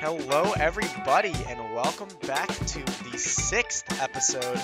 Hello, everybody, and welcome back to the sixth episode.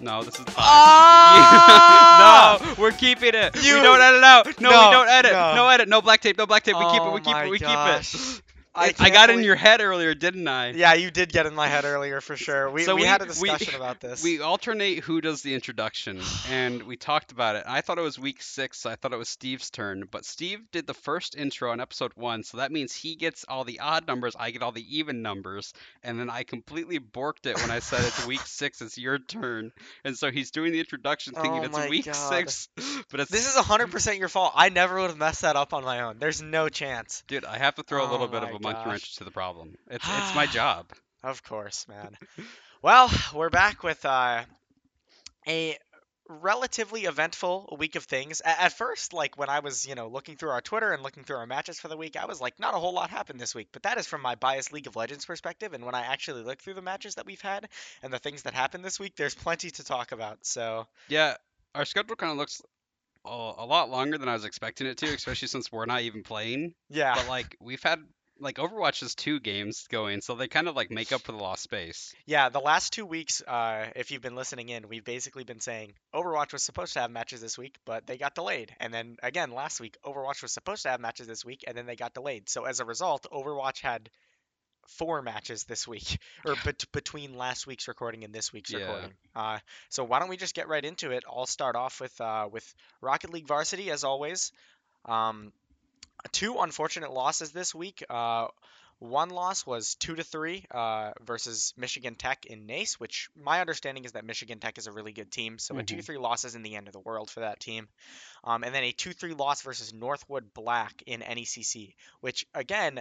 No, this is five. Ah! no, we're keeping it. You- We don't edit out. No, No, we don't edit. no. No. edit. No black tape. No black tape. We keep it. Oh We keep my it. We keep it. I, I got in your head earlier, didn't I? Yeah, you did get in my head earlier for sure. We, So we, we- had a we- discussion about this. We alternate who does the introduction, and we talked about it. I thought it was week six. So I thought it was Steve's turn, but Steve did the first intro on episode one, so that means he gets all the odd numbers, I get all the even numbers, and then I completely borked it when I said it's week six. It's your turn, and so he's doing the introduction, thinking Oh it's week God. six, but it's this is 100% your fault. I never would have messed that up on my own. There's no chance. Dude, I have to throw a Oh little bit of a monkey gosh. wrench to the problem. It's it's my job. Of course, man. well, we're back with uh, a relatively eventful week of things. A- At first, like when I was, you know, looking through our Twitter and looking through our matches for the week, I was like, not a whole lot happened this week. But that is from my biased League of Legends perspective. And when I actually look through the matches that we've had and the things that happened this week, there's plenty to talk about. So, Yeah, our schedule kind of looks a, a lot longer than I was expecting it to, especially since we're not even playing. yeah. But like we've had like Overwatch is two games going, so they kind of like make up for the lost space. Yeah, the last two weeks, uh, if you've been listening in, we've basically been saying Overwatch was supposed to have matches this week, but they got delayed. And then again, last week, Overwatch was supposed to have matches this week, and then they got delayed. So as a result, Overwatch had four matches this week, or bet- between last week's recording and this week's Yeah. recording. Uh, so why don't we just get right into it? I'll start off with uh, with Rocket League Varsity as always. Um, two unfortunate losses this week. Uh, one loss was two to three uh, versus Michigan Tech in NACE, which my understanding is that Michigan Tech is a really good team. So a Mhm. two three loss isn't the end of the world for that team. Um, and then a two three loss versus Northwood Black in NECC, which again,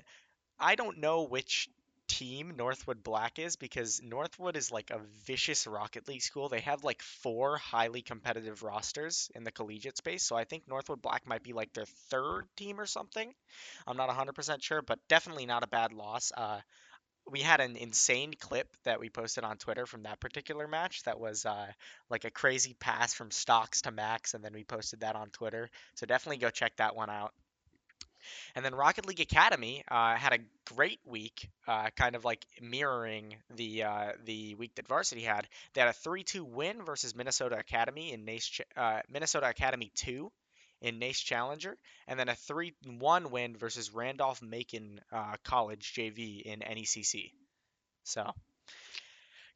I don't know which team Northwood Black is because Northwood is like a vicious Rocket League school. They have like four highly competitive rosters in the collegiate space. So I think Northwood Black might be like their third team or something. I'm not 100% sure, but definitely not a bad loss. Uh, we had an insane clip that we posted on Twitter from that particular match that was uh, like a crazy pass from Stocks to Max, and then we posted that on Twitter. So definitely go check that one out. And then Rocket League Academy uh, had a great week, uh, kind of like mirroring the uh, the week that Varsity had. They had a 3-2 win versus Minnesota Academy in NACE uh, Minnesota Academy 2 in NACE Challenger, and then a 3-1 win versus Randolph Macon uh, College JV in NECC. So.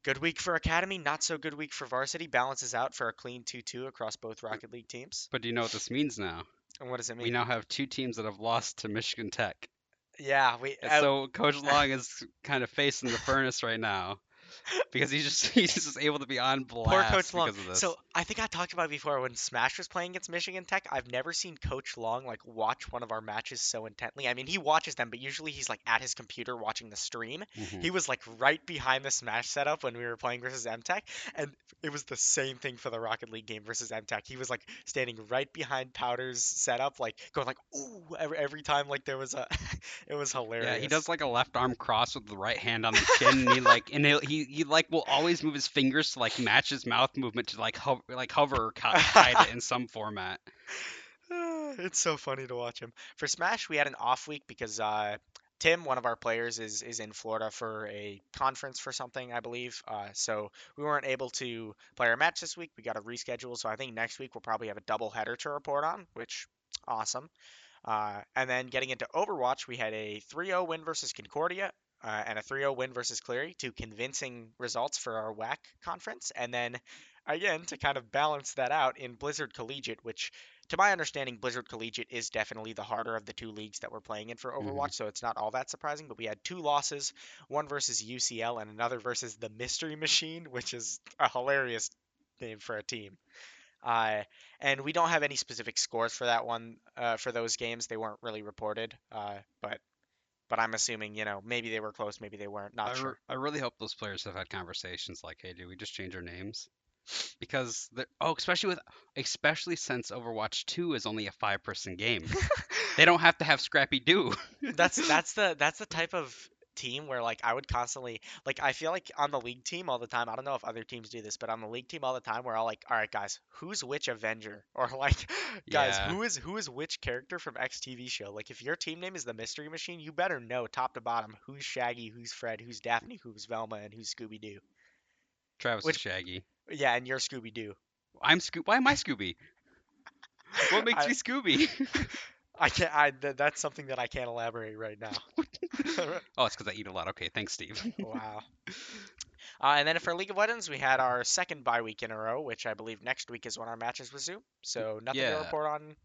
Good week for Academy, not so good week for Varsity. Balances out for a clean 2-2 across both Rocket League teams. But do you know what this means now? And what does it mean? We now have two teams that have lost to Michigan Tech. yeah, we. Uh, so Coach Long is kind of facing the furnace right now because he's just he's just able to be on blast Poor Coach Long. because of this. So I think I talked about it before when Smash was playing against Michigan Tech. I've never seen Coach Long like watch one of our matches so intently. I mean, he watches them, but usually he's like at his computer watching the stream. Mhm. He was like right behind the Smash setup when we were playing versus MTech, and it was the same thing for the Rocket League game versus MTech. He was like standing right behind Powder's setup, like going like ooh every, every time like there was a. it was hilarious. Yeah, he does like a left arm cross with the right hand on the chin, and he like and he'll, he he like will always move his fingers to like match his mouth movement to like hover like hover hide it in some format. it's so funny to watch him. For Smash, we had an off week because uh, Tim, one of our players, is is in Florida for a conference for something, I believe. Uh, so we weren't able to play our match this week. We got to reschedule. So I think next week we'll probably have a double header to report on, which awesome. Uh, and then getting into Overwatch, we had a 3-0 win versus Concordia. Uh, and a 3-0 win versus Cleary, two convincing results for our WHAC conference. And then, again, to kind of balance that out in Blizzard Collegiate, which to my understanding, Blizzard Collegiate is definitely the harder of the two leagues that we're playing in for Overwatch, so it's not all that surprising. But we had two losses, one versus UCL and another versus the Mystery Machine, which is a hilarious name for a team. Uh, and we don't have any specific scores for that one, uh, for those games. They weren't really reported, uh, but but I'm assuming you know maybe they were close, maybe they weren't. Not I, sure. re- I really hope those players have had conversations like, "Hey, do we just change our names?" because oh, especially with especially since Overwatch 2 is only a five person game. they don't have to have Scrappy Doo. That's that's the that's the type of team where like I would constantly like I feel like on the league team all the time. I don't know if other teams do this, but on the league team all the time we're all like, all right guys, who's which Avenger? Or like guys, Yeah. who is who is which character from X TV show? Like if your team name is the Mystery Machine, you better know top to bottom who's Shaggy, who's Fred, who's Daphne, who's Velma, and who's Scooby Doo. Travis Which- is Shaggy. Yeah, and you're Scooby Doo. I'm Scoo. Why am I Scooby? What makes I- me Scooby? I can't. I th- that's something that I can't elaborate right now. oh, it's because I eat a lot. Okay, thanks, Steve. wow. Uh, and then for League of Legends, we had our second bye week in a row, which I believe next week is when our matches resume. So nothing to Yeah. report on.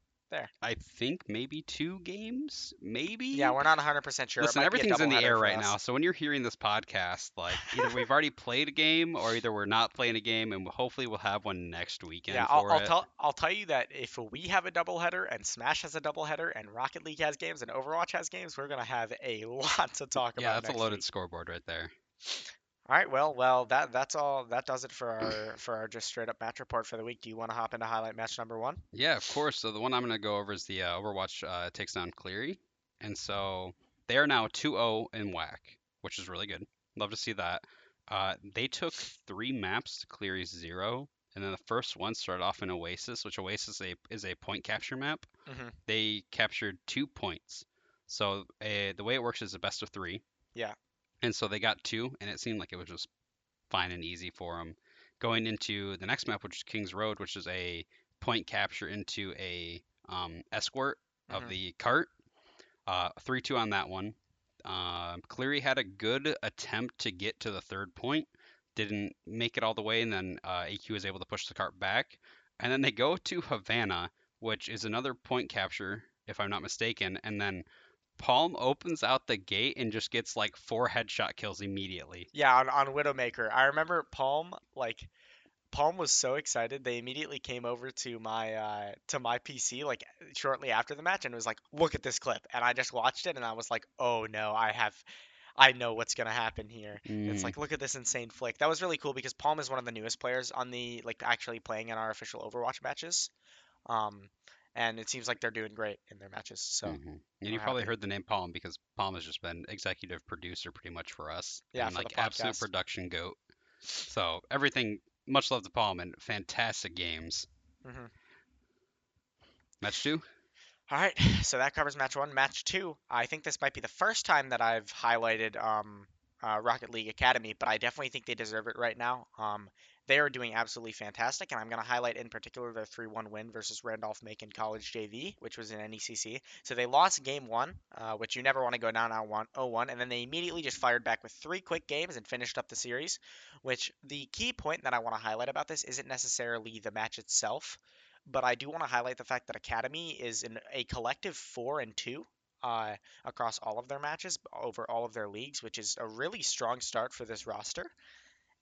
I think maybe two games, maybe. Yeah, we're not 100% sure. Listen, might be a everything's in the air right us. now. So when you're hearing this podcast, like either we've already played a game or either we're not playing a game, and hopefully we'll have one next weekend Yeah, I'll, I'll tell I'll tell you that if we have a doubleheader and Smash has a doubleheader and Rocket League has games and Overwatch has games, we're gonna have a lot to talk yeah, about. that's a loaded week. scoreboard right there. All right, well, well, that that's all. That does it for our for our just straight up match report for the week. Do you want to hop into highlight match number one? Yeah, of course. So the one I'm going to go over is the uh, Overwatch uh, takes down Cleary, and so they are now 2-0 in WHAC, which is really good. Love to see that. Uh, they took three maps to Cleary's zero, and then the first one started off in Oasis, which Oasis is a, is a point capture map. Mhm. They captured two points. So uh, the way it works is a best of three. Yeah. And so they got two, and it seemed like it was just fine and easy for them. Going into the next map, which is King's Road, which is a point capture into a um, escort of Mhm. the cart. Uh, 3-2 on that one. Um, Cleary had a good attempt to get to the third point, didn't make it all the way, and then uh, AQ was able to push the cart back. And then they go to Havana, which is another point capture, if I'm not mistaken, and then Palm opens out the gate and just gets like four headshot kills immediately. Yeah, on, on Widowmaker. I remember Palm like Palm was so excited they immediately came over to my uh, to my PC like shortly after the match and was like, "Look at this clip." And I just watched it and I was like, "Oh no, I have I know what's going to happen here." It's Mhm. like, "Look at this insane flick." That was really cool because Palm is one of the newest players on the like actually playing in our official Overwatch matches. Um and it seems like they're doing great in their matches. So, Mhm. And you probably happy. heard the name Palm because Palm has just been executive producer pretty much for us. Yeah, and like absolute production goat. So everything, much love to Palm and fantastic games. mhm. Match two. All right, so that covers match one. Match two, I think this might be the first time that I've highlighted um, uh, Rocket League Academy, but I definitely think they deserve it right now. Um, they are doing absolutely fantastic, and I'm going to highlight in particular their 3 1 win versus Randolph Macon College JV, which was in NECC. So they lost game one, uh, which you never want to go down on 1 1, and then they immediately just fired back with three quick games and finished up the series. Which the key point that I want to highlight about this isn't necessarily the match itself, but I do want to highlight the fact that Academy is in a collective four and two uh, across all of their matches over all of their leagues, which is a really strong start for this roster.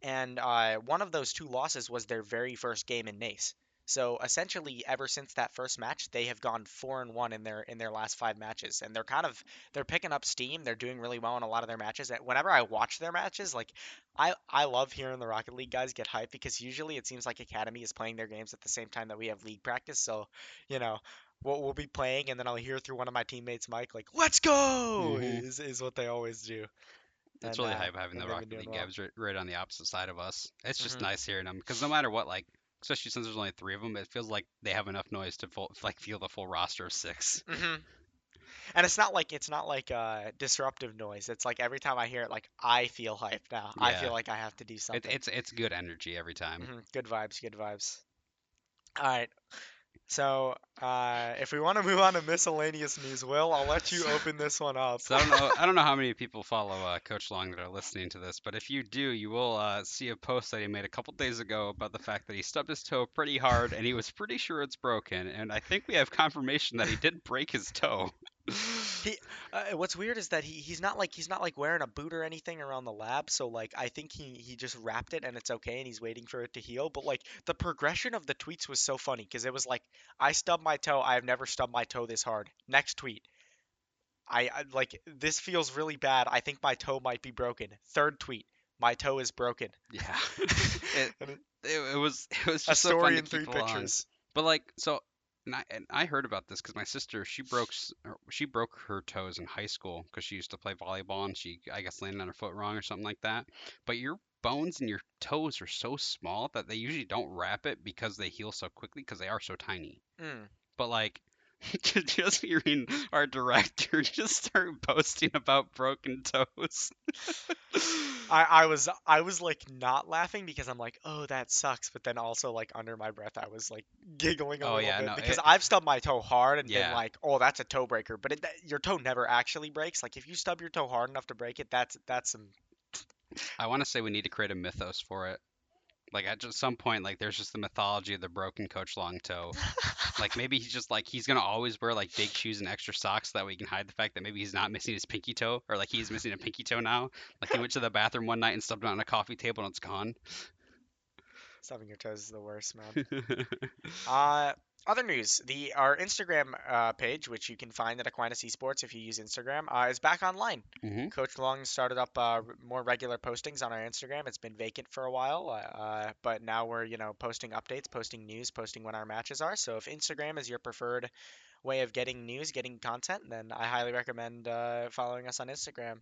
And uh, one of those two losses was their very first game in NACE. So essentially, ever since that first match, they have gone four and one in their in their last five matches, and they're kind of they're picking up steam. They're doing really well in a lot of their matches. And whenever I watch their matches, like I I love hearing the Rocket League guys get hyped because usually it seems like Academy is playing their games at the same time that we have league practice. So, you know, we'll, we'll be playing and then I'll hear through one of my teammates' mic like "Let's go!" Mhm. is is what they always do. It's And, really uh, hype having the Rocket League well. Gabs right, right on the opposite side of us. It's just Mhm. nice hearing them because no matter what, like especially since there's only three of them, it feels like they have enough noise to full, like feel the full roster of six. hmm And it's not like it's not like uh, disruptive noise. It's like every time I hear it, like I feel hype now. I feel like I have to do It, something. it's it's good energy every time. Mhm, Good vibes, good vibes. All right. So, uh, if we want to move on to miscellaneous news, Will, I'll let you open this one up. So I don't know. I don't know how many people follow uh, Coach Long that are listening to this, but if you do, you will uh, see a post that he made a couple days ago about the fact that he stubbed his toe pretty hard and he was pretty sure it's broken. And I think we have confirmation that he did break his toe. He, uh, what's weird is that he, he's not like he's not like wearing a boot or anything around the lab. So like I think he he just wrapped it and it's okay and he's waiting for it to heal. But like the progression of the tweets was so funny because it was like I stubbed my toe. I have never stubbed my toe this hard. Next tweet. I, I like this feels really bad. I think my toe might be broken. Third tweet. My toe is broken. Yeah. it, it- it, was it was A just so fun story to in three pictures. But like so and I, and I heard about this because my sister she broke she broke her toes in high school because she used to play volleyball and she I guess landed on her foot wrong or something like that. But your bones and your toes are so small that they usually don't wrap it because they heal so quickly because they are so tiny. Mm. But like just hearing our director just start posting about broken toes. I, I was I was like not laughing because I'm like, oh that sucks, but then also like under my breath I was like giggling a Oh, little yeah, bit no, because it- I've stubbed my toe hard and Yeah. been like, oh that's a toe breaker, but it, that, your toe never actually breaks. Like if you stub your toe hard enough to break it, that's that's some I want to say we need to create a mythos for it. Like at just some point, like there's just the mythology of the broken Coach Long toe. Like maybe he's just like he's gonna always wear like big shoes and extra socks so that way he can hide the fact that maybe he's not missing his pinky toe or like he's missing a pinky toe now. Like he went to the bathroom one night and stubbed it on a coffee table and it's gone. stubbing your toes is the worst, man. Uh, other news: the our Instagram uh, page, which you can find at Aquinas Esports if you use Instagram, uh, is back online. hmm Coach Long started up uh, more regular postings on our Instagram. It's been vacant for a while, uh, uh, but now we're you know posting updates, posting news, posting when our matches are. So if Instagram is your preferred way of getting news, getting content, then I highly recommend uh, following us on Instagram.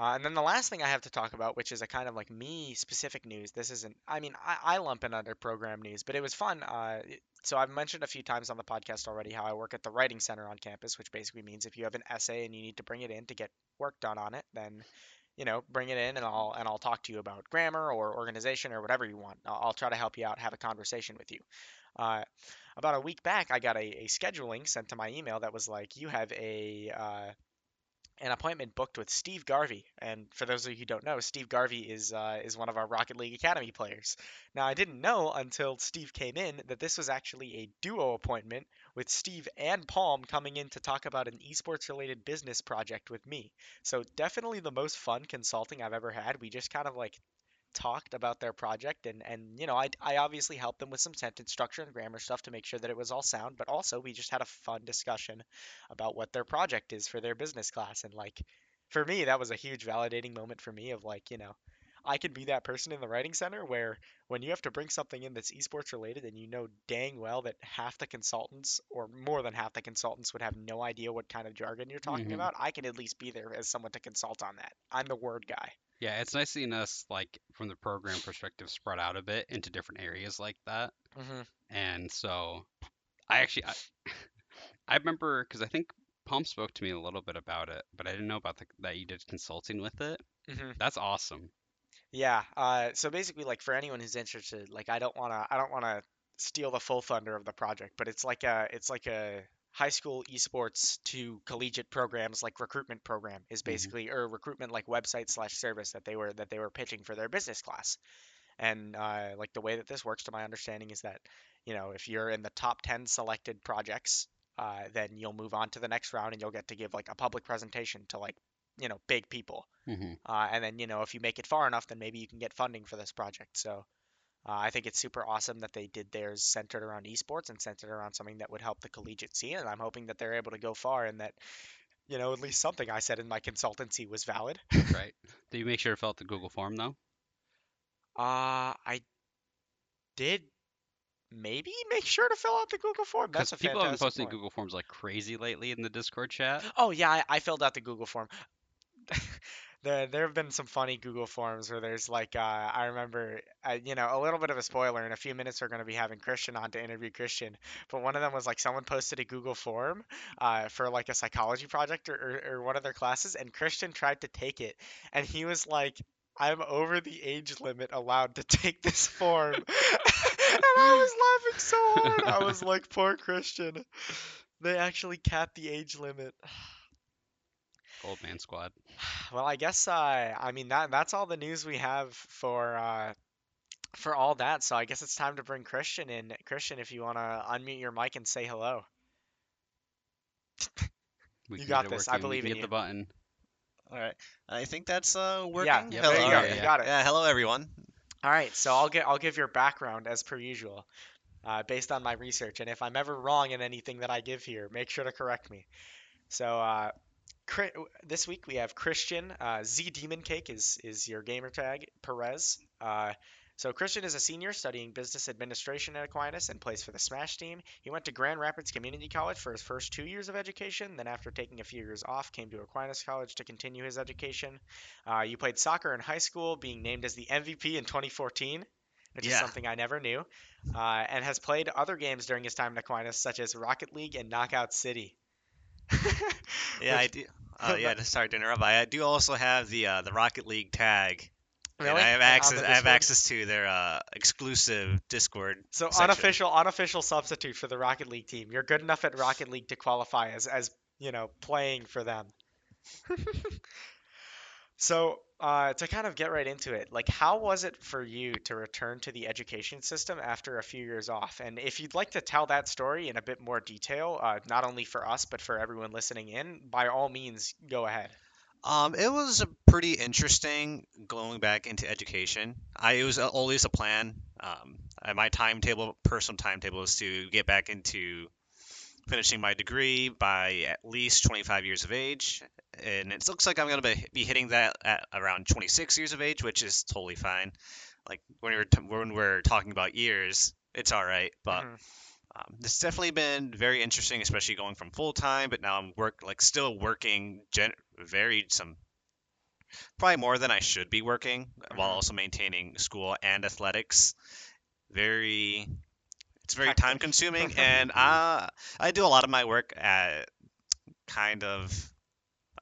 Uh, and then the last thing I have to talk about, which is a kind of like me specific news. This isn't, I mean, I, I lump it under program news, but it was fun. Uh, so I've mentioned a few times on the podcast already how I work at the Writing Center on campus, which basically means if you have an essay and you need to bring it in to get work done on it, then you know bring it in and I'll and I'll talk to you about grammar or organization or whatever you want. I'll, I'll try to help you out, have a conversation with you. Uh, about a week back, I got a, a scheduling sent to my email that was like, you have a uh, an appointment booked with Steve Garvey. And for those of you who don't know, Steve Garvey is uh, is one of our Rocket League Academy players. Now, I didn't know until Steve came in that this was actually a duo appointment with Steve and Palm coming in to talk about an esports related business project with me. So definitely the most fun consulting I've ever had. We just kind of like talked about their project and and you know I, I obviously helped them with some sentence structure and grammar stuff to make sure that it was all sound but also we just had a fun discussion about what their project is for their business class. And like for me that was a huge validating moment for me of like you know I can be that person in the writing center where when you have to bring something in that's esports related and you know dang well that half the consultants or more than half the consultants would have no idea what kind of jargon you're talking Mhm. about I can at least be there as someone to consult on that. I'm the word guy Yeah, it's nice seeing us like from the program perspective spread out a bit into different areas like that. hmm And so I actually I, I remember because I think Palm spoke to me a little bit about it, but I didn't know about the, that you did consulting with it. hmm That's awesome. Yeah. Uh, so basically, like for anyone who's interested, like I don't wanna, I don't wanna steal the full thunder of the project, but it's like a, it's like a high school esports to collegiate programs like recruitment program is basically or recruitment like website slash service that they were that they were pitching for their business class. And uh, like the way that this works, to my understanding, is that you know if you're in the top 10 selected projects, uh, then you'll move on to the next round and you'll get to give like a public presentation to like you know big people. hmm Uh, and then, you know, if you make it far enough, then maybe you can get funding for this project. So uh, I think it's super awesome that they did theirs centered around esports and centered around something that would help the collegiate scene. And I'm hoping that they're able to go far and that, you know, at least something I said in my consultancy was valid. Right. Did you make sure to fill out the Google form though? Uh, I did maybe make sure to fill out the Google form. Because That's a people have been posting point. Google forms like crazy lately in the Discord chat. Oh yeah, I, I filled out the Google form. there there have been some funny Google forms where there's like uh, I remember uh, you know a little bit of a spoiler. In a few minutes, we're going to be having Christian on to interview Christian. But one of them was like someone posted a Google form uh, for like a psychology project or, or, or one of their classes, and Christian tried to take it, and he was like. I'm over the age limit allowed to take this form. and I was laughing so hard. I was like, poor Christian. They actually capped the age limit. Old man squad. Well, I guess uh, I mean that that's all the news we have for uh, for all that. So I guess it's time to bring Christian in. Christian, if you want to unmute your mic and say hello. We You got this. I working. We believe can in get you. Hit the button. All right. I think that's uh working. Yeah, Yep, there you Hello. go. yeah, You got it. Yeah, hello everyone. All right, so I'll get I'll give your background as per usual, uh, based on my research. And if I'm ever wrong in anything that I give here, make sure to correct me. So uh, Chri- this week we have Christian. Uh, Z Demon Cake is is your gamer tag. Perez. Uh, so Christian is a senior studying business administration at Aquinas and plays for the Smash team. He went to Grand Rapids Community College for his first two years of education. Then, after taking a few years off, came to Aquinas College to continue his education. Uh, you played soccer in high school, being named as the MVP in 2014, which is something I never knew. Uh, and has played other games during his time at Aquinas, such as Rocket League and Knockout City. Yeah, I do. Uh, yeah, sorry to interrupt. I do also have the uh, the Rocket League tag. And I have access. I have access to their uh, exclusive Discord. So section. unofficial, unofficial substitute for the Rocket League team. You're good enough at Rocket League to qualify as, as you know, playing for them. so uh, to kind of get right into it, like, how was it for you to return to the education system after a few years off? And if you'd like to tell that story in a bit more detail, uh, not only for us but for everyone listening in, by all means, go ahead. Um, it was pretty interesting going back into education. I it was always a plan. Um, my timetable, personal timetable, was to get back into finishing my degree by at least 25 years of age, and it looks like I'm gonna be, be hitting that at around 26 years of age, which is totally fine. Like when we're t- when we're talking about years, it's all right, but. Mhm. Um, it's definitely been very interesting, especially going from full time, but now I'm work like still working gen- very some probably more than I should be working while Mhm. also maintaining school and athletics. Very it's very time consuming and uh, I do a lot of my work at kind of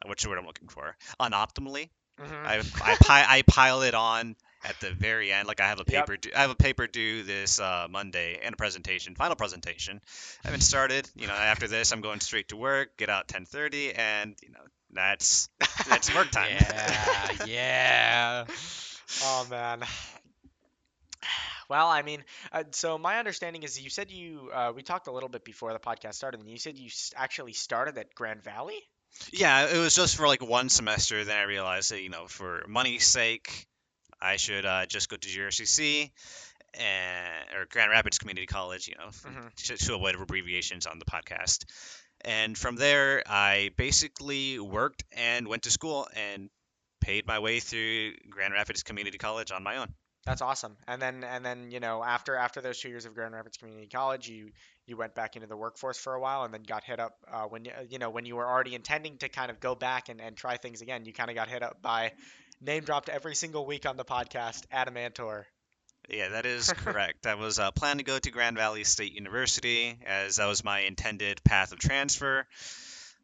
what's the word I'm looking for? Unoptimally. Mhm. I I, pi- I pile it on at the very end. Like I have a Yep. paper due, I have a paper due this uh, Monday and a presentation, final presentation. I haven't started. You know, after this, I'm going straight to work. Get out 10:30, and you know that's that's work time. Yeah, yeah. Oh man. Well, I mean, uh, so my understanding is you said you uh, we talked a little bit before the podcast started, and you said you actually started at Grand Valley. Yeah, it was just for like one semester. Then I realized that you know, for money's sake, I should uh, just go to GRCC and or Grand Rapids Community College. You know, Mhm. to, to avoid abbreviations on the podcast. And from there, I basically worked and went to school and paid my way through Grand Rapids Community College on my own. That's awesome. And then and then you know after after those two years of Grand Rapids Community College, you you went back into the workforce for a while, and then got hit up uh, when you you know when you were already intending to kind of go back and, and try things again. You kind of got hit up by name dropped every single week on the podcast, Adam Antor. Yeah, that is correct. I was uh, planning to go to Grand Valley State University as that was my intended path of transfer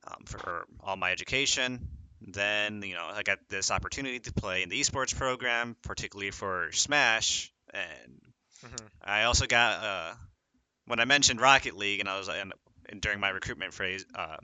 um, for all my education. Then, you know, I got this opportunity to play in the esports program, particularly for Smash, and Mhm. I also got uh, when I mentioned Rocket League, and I was and, and during my recruitment phrase uh,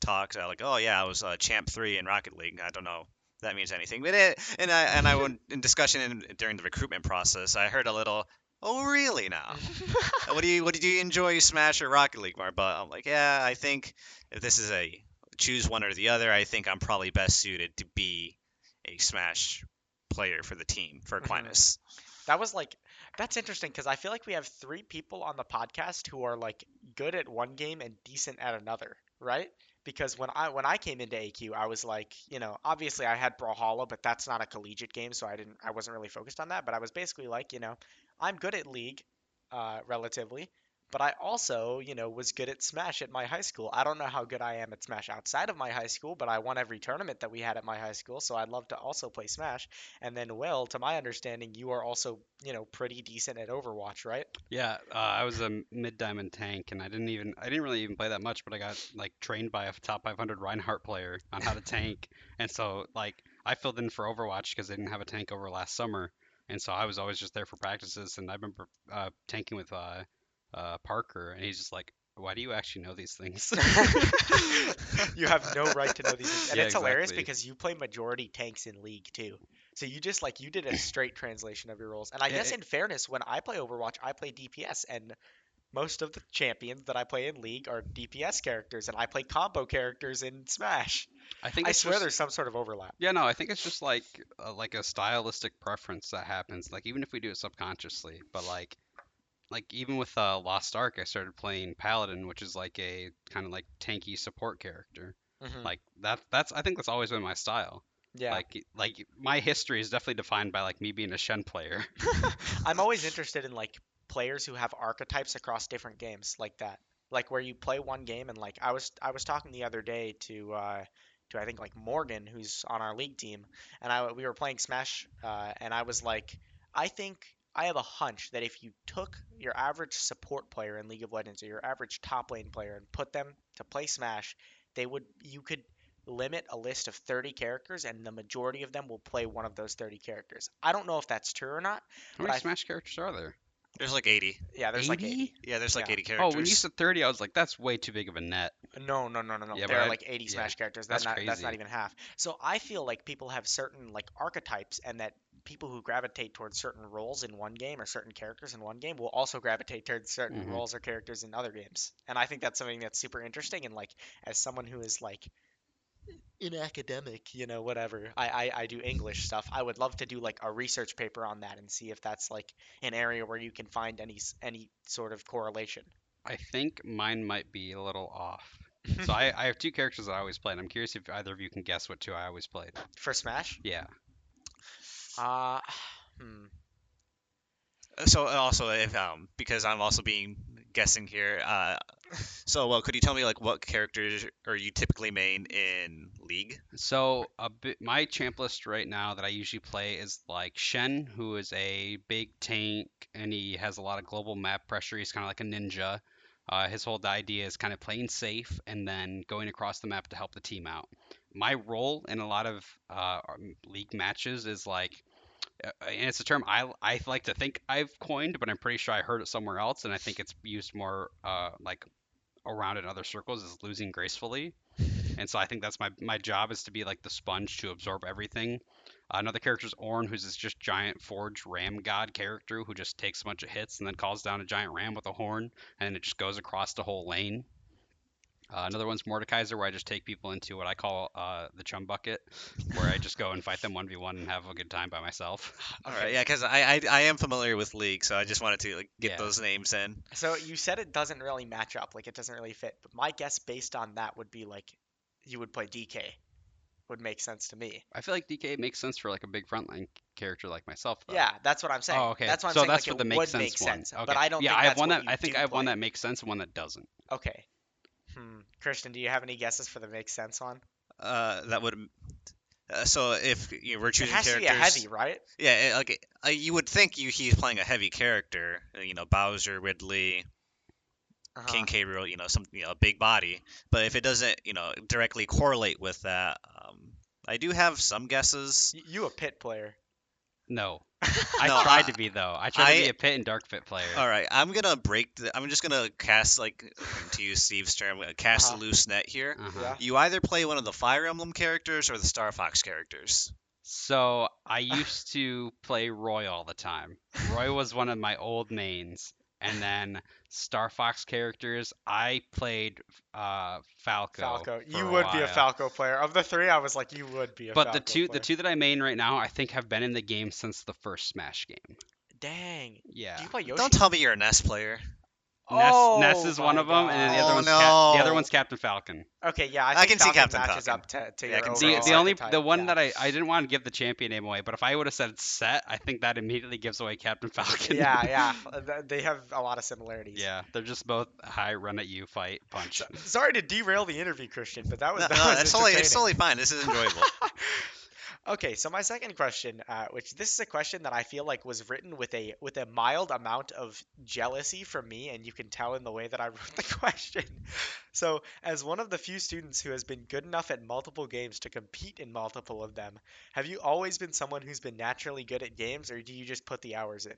talks, I was like, oh yeah, I was uh, champ three in Rocket League. I don't know if that means anything, but it, and I and I went in discussion in, during the recruitment process, I heard a little, oh really now? what do you what do you enjoy, Smash or Rocket League more? But I'm like, yeah, I think if this is a choose one or the other, I think I'm probably best suited to be a Smash player for the team for Mhm. Aquinas. That was like that's interesting because I feel like we have three people on the podcast who are like good at one game and decent at another, right? Because when I when I came into AQ, I was like, you know, obviously I had Brawlhalla, but that's not a collegiate game, so I didn't I wasn't really focused on that. But I was basically like, you know, I'm good at League, uh, relatively, but I also, you know, was good at Smash at my high school. I don't know how good I am at Smash outside of my high school, but I won every tournament that we had at my high school, so I'd love to also play Smash. And then, Will, to my understanding, you are also, you know, pretty decent at Overwatch, right? Yeah, uh, I was a mid diamond tank, and I didn't even I didn't really even play that much, but I got like trained by a top 500 Reinhardt player on how to tank, and so like I filled in for Overwatch because they didn't have a tank over last summer, and so I was always just there for practices, and I remember uh, tanking with uh, uh, Parker, and he's just like, "Why do you actually know these things?" you have no right to know these things. And Yeah, it's hilarious exactly. because you play majority tanks in League too. So you just like you did a straight translation of your roles. And I Yeah, guess it- in fairness, when I play Overwatch, I play DPS and most of the champions that I play in League are DPS characters and I play combo characters in Smash. I think I swear just- there's some sort of overlap. Yeah, no, I think it's just like uh, like a stylistic preference that happens. Like even if we do it subconsciously, but like like even with uh, Lost Ark, I started playing Paladin, which is like a kind of like tanky support character. Mhm. Like that that's I think that's always been my style. yeah. Like like my history is definitely defined by like me being a Shen player. I'm always interested in like players who have archetypes across different games like that. Like where you play one game and like I was I was talking the other day to uh to I think like Morgan who's on our league team and I we were playing Smash uh and I was like I think I have a hunch that if you took your average support player in League of Legends or your average top lane player and put them to play Smash, they would you could limit a list of 30 characters and the majority of them will play one of those 30 characters. I don't know if that's true or not. How many I- Smash characters are there? There's like 80. Yeah, there's like 80? Yeah, there's like Yeah. 80 characters. Oh, when you said 30, I was like, that's way too big of a net. No, no, no, no, no. Yeah, there are I- like 80 yeah, Smash characters. That's, that's not that's not even half. So I feel like people have certain like archetypes, and that people who gravitate towards certain roles in one game or certain characters in one game will also gravitate towards certain Mhm. roles or characters in other games. And I think that's something that's super interesting. And like as someone who is like in academic, you know, whatever. I, I I do English stuff. I would love to do like a research paper on that and see if that's like an area where you can find any any sort of correlation. I think mine might be a little off. So I, I have two characters that I always play, and I'm curious if either of you can guess what two I always played. For Smash, Yeah. Uh, hmm. So also if um because I'm also being guessing here. Uh, so well, could you tell me like what characters are you typically main in League? So a bit, my champ list right now that I usually play is like Shen, who is a big tank, and he has a lot of global map pressure. He's kind of like a ninja. Uh, his whole idea is kind of playing safe and then going across the map to help the team out. My role in a lot of uh, um, league matches is like, uh, and it's a term I, I like to think I've coined, but I'm pretty sure I heard it somewhere else, and I think it's used more uh, like around in other circles is losing gracefully. And so I think that's my my job is to be like the sponge to absorb everything. Uh, another character is Ornn, who's this just giant forge ram god character who just takes a bunch of hits and then calls down a giant ram with a horn, and it just goes across the whole lane. Uh, another one's Mordekaiser, where I just take people into what I call uh, the chum bucket, where I just go and fight them 1v1 and have a good time by myself. All right, yeah, because I, I I am familiar with League, so I just wanted to like get Yeah. those names in. So you said it doesn't really match up, like it doesn't really fit. But my guess based on that would be like you would play DK. Would make sense to me. I feel like DK makes sense for like a big frontline character like myself. Though. Yeah, that's what I'm saying. Oh, okay. That's what I'm so saying. that's like, for the it make sense make one. sense, Okay. but I don't yeah, think I have that's one what that you I think I have one that makes sense and one that doesn't. Okay. Hmm. Christian, do you have any guesses for the make sense one? Uh, that would. Uh, so if you were It choosing has to be a heavy, right? yeah, it- like uh, you would think you he's playing a heavy character, uh, you know, Bowser, Ridley, Uh-huh. King K. Rool, you know, some you know, a big body. But if it doesn't, you know, directly correlate with that, um, I do have some guesses. Y- You a Pit player. No, I No, tried I- to be though. I tried to be a Pit and Dark Pit player. All right, I'm gonna break. The, I'm just gonna cast like to use Steve's term, uh, cast Uh-huh. a loose net here. Uh-huh. Yeah. You either play one of the Fire Emblem characters or the Star Fox characters. So I used to play Roy all the time. Roy was one of my old mains, and then Star Fox characters. I played uh, Falco. Falco. for You would be a. Falco player. Of the three, I was like, you would be a But Falco the two player. the two that I main right now, I think have been in the game since the first Smash game. Dang. Yeah. Do you play Yoshi? Don't tell me you're a Ness player. Ness, Oh Ness is one of them, and then the other God. one's Oh, Cap- the other one's Captain Falcon. Okay, yeah, I, I think can see Captain matches Falcon. up to, to Yeah, I can see The, the only archetype, the one yeah. that I I didn't want to give the champion name away, but if I would have said Sett, I think that immediately gives away Captain Falcon. yeah, yeah, they have a lot of similarities. yeah, they're just both high run at you, fight, punch. Sorry to derail the interview, Christian, but that was No, that no, was it's totally it's totally fine. This is enjoyable. Okay, so my second question, uh, which this is a question that I feel like was written with a with a mild amount of jealousy from me, and you can tell in the way that I wrote the question. So, as one of the few students who has been good enough at multiple games to compete in multiple of them, have you always been someone who's been naturally good at games, or do you just put the hours in?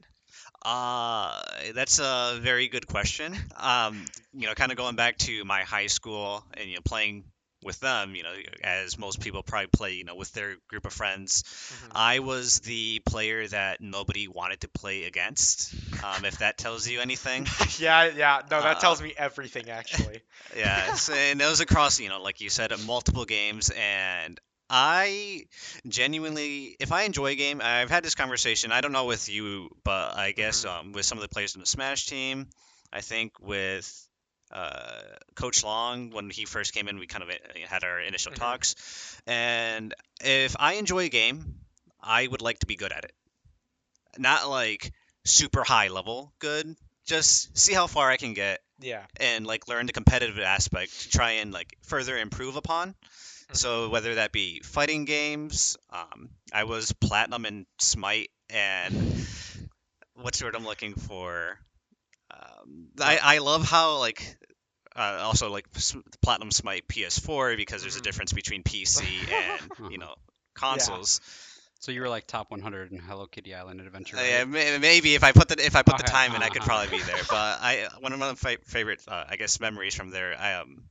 Uh, that's a very good question. Um, you know, kind of going back to my high school and you know playing with them, you know, as most people probably play, you know, with their group of friends. Mhm. I was the player that nobody wanted to play against. Um, if that tells you anything. yeah, yeah, no, that Uh, tells me everything actually. Yeah, and it was across, you know, like you said, multiple games, and I genuinely, if I enjoy a game, I've had this conversation. I don't know with you, but I guess Mhm. um, with some of the players in the Smash team, I think with uh, Coach Long when he first came in. We kind of uh, had our initial Mhm. talks, and if I enjoy a game, I would like to be good at it. Not like super high level good. Just see how far I can get Yeah. and like learn the competitive aspect to try and like further improve upon. So whether that be fighting games, um, I was platinum in Smite and what's the word I'm looking for? Um, I I love how like uh, also like platinum Smite PS4 because there's a Mhm. difference between PC and you know consoles. So you were like top 100 in Hello Kitty Island Adventure. Uh, right? yeah, maybe if I put the if I put the time in, I could probably be there. But I one of my fa- favorite, uh, I guess, memories from there. I, um,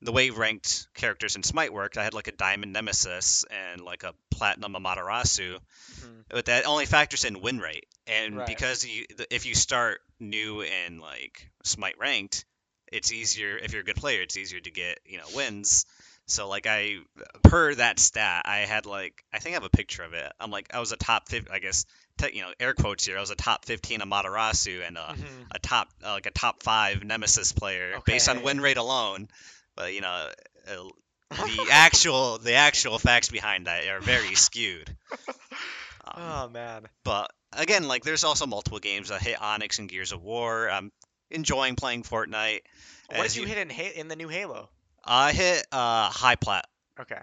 the way ranked characters in Smite worked, I had like a diamond Nemesis and like a platinum Amaterasu, Mhm. but that only factors in win rate. And Right. because you, if you start new in like Smite ranked, it's easier if you're a good player. It's easier to get you know wins. So like I per that stat, I had like I think I have a picture of it. I'm like I was a top 50, I guess te- you know air quotes here. I was a top 15 Amaterasu and uh, Mhm. a top uh, like a top five Nemesis player based on win rate alone. But you know uh, the actual the actual facts behind that are very skewed. Um, Oh man. but again, like there's also multiple games. I hit Onyx and Gears of War. I'm enjoying playing Fortnite. What did you you- hit in in the new Halo? I hit uh high plat. Okay.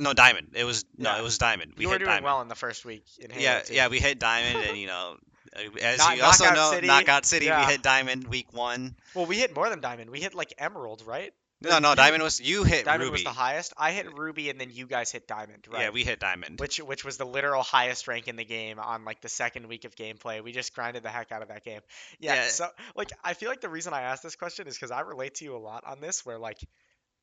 No diamond. It was no, Yeah. it was diamond. We you were hit doing diamond. well in the first week in Halo. yeah, too. yeah, we hit diamond, and you know, uh, as Knock- you also Knockout know, City, Knockout City, yeah. we hit diamond week one. Well, we hit more than diamond. We hit like emerald, right? No, no, diamond was you hit Ruby. Diamond ruby. was the highest. I hit ruby, and then you guys hit diamond, right? Yeah, we hit diamond. which which was the literal highest rank in the game on like the second week of gameplay. We just grinded the heck out of that game. Yeah, Yeah. so like I feel like the reason I asked this question is because I relate to you a lot on this where like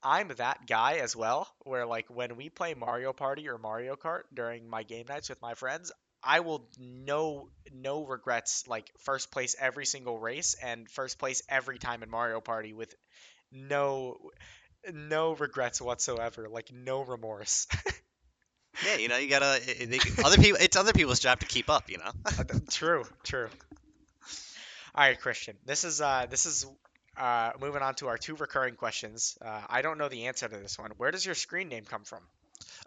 I'm that guy as well where like when we play Mario Party or Mario Kart during my game nights with my friends, I will no no regrets like first place every single race and first place every time in Mario Party with no no regrets whatsoever, like no remorse. Yeah, you know, you gotta. they- other people, it's other people's job to keep up. You know. Uh, true, true. All right, Christian. This is uh this is uh moving on to our two recurring questions. Uh, I don't know the answer to this one. Where does your screen name come from?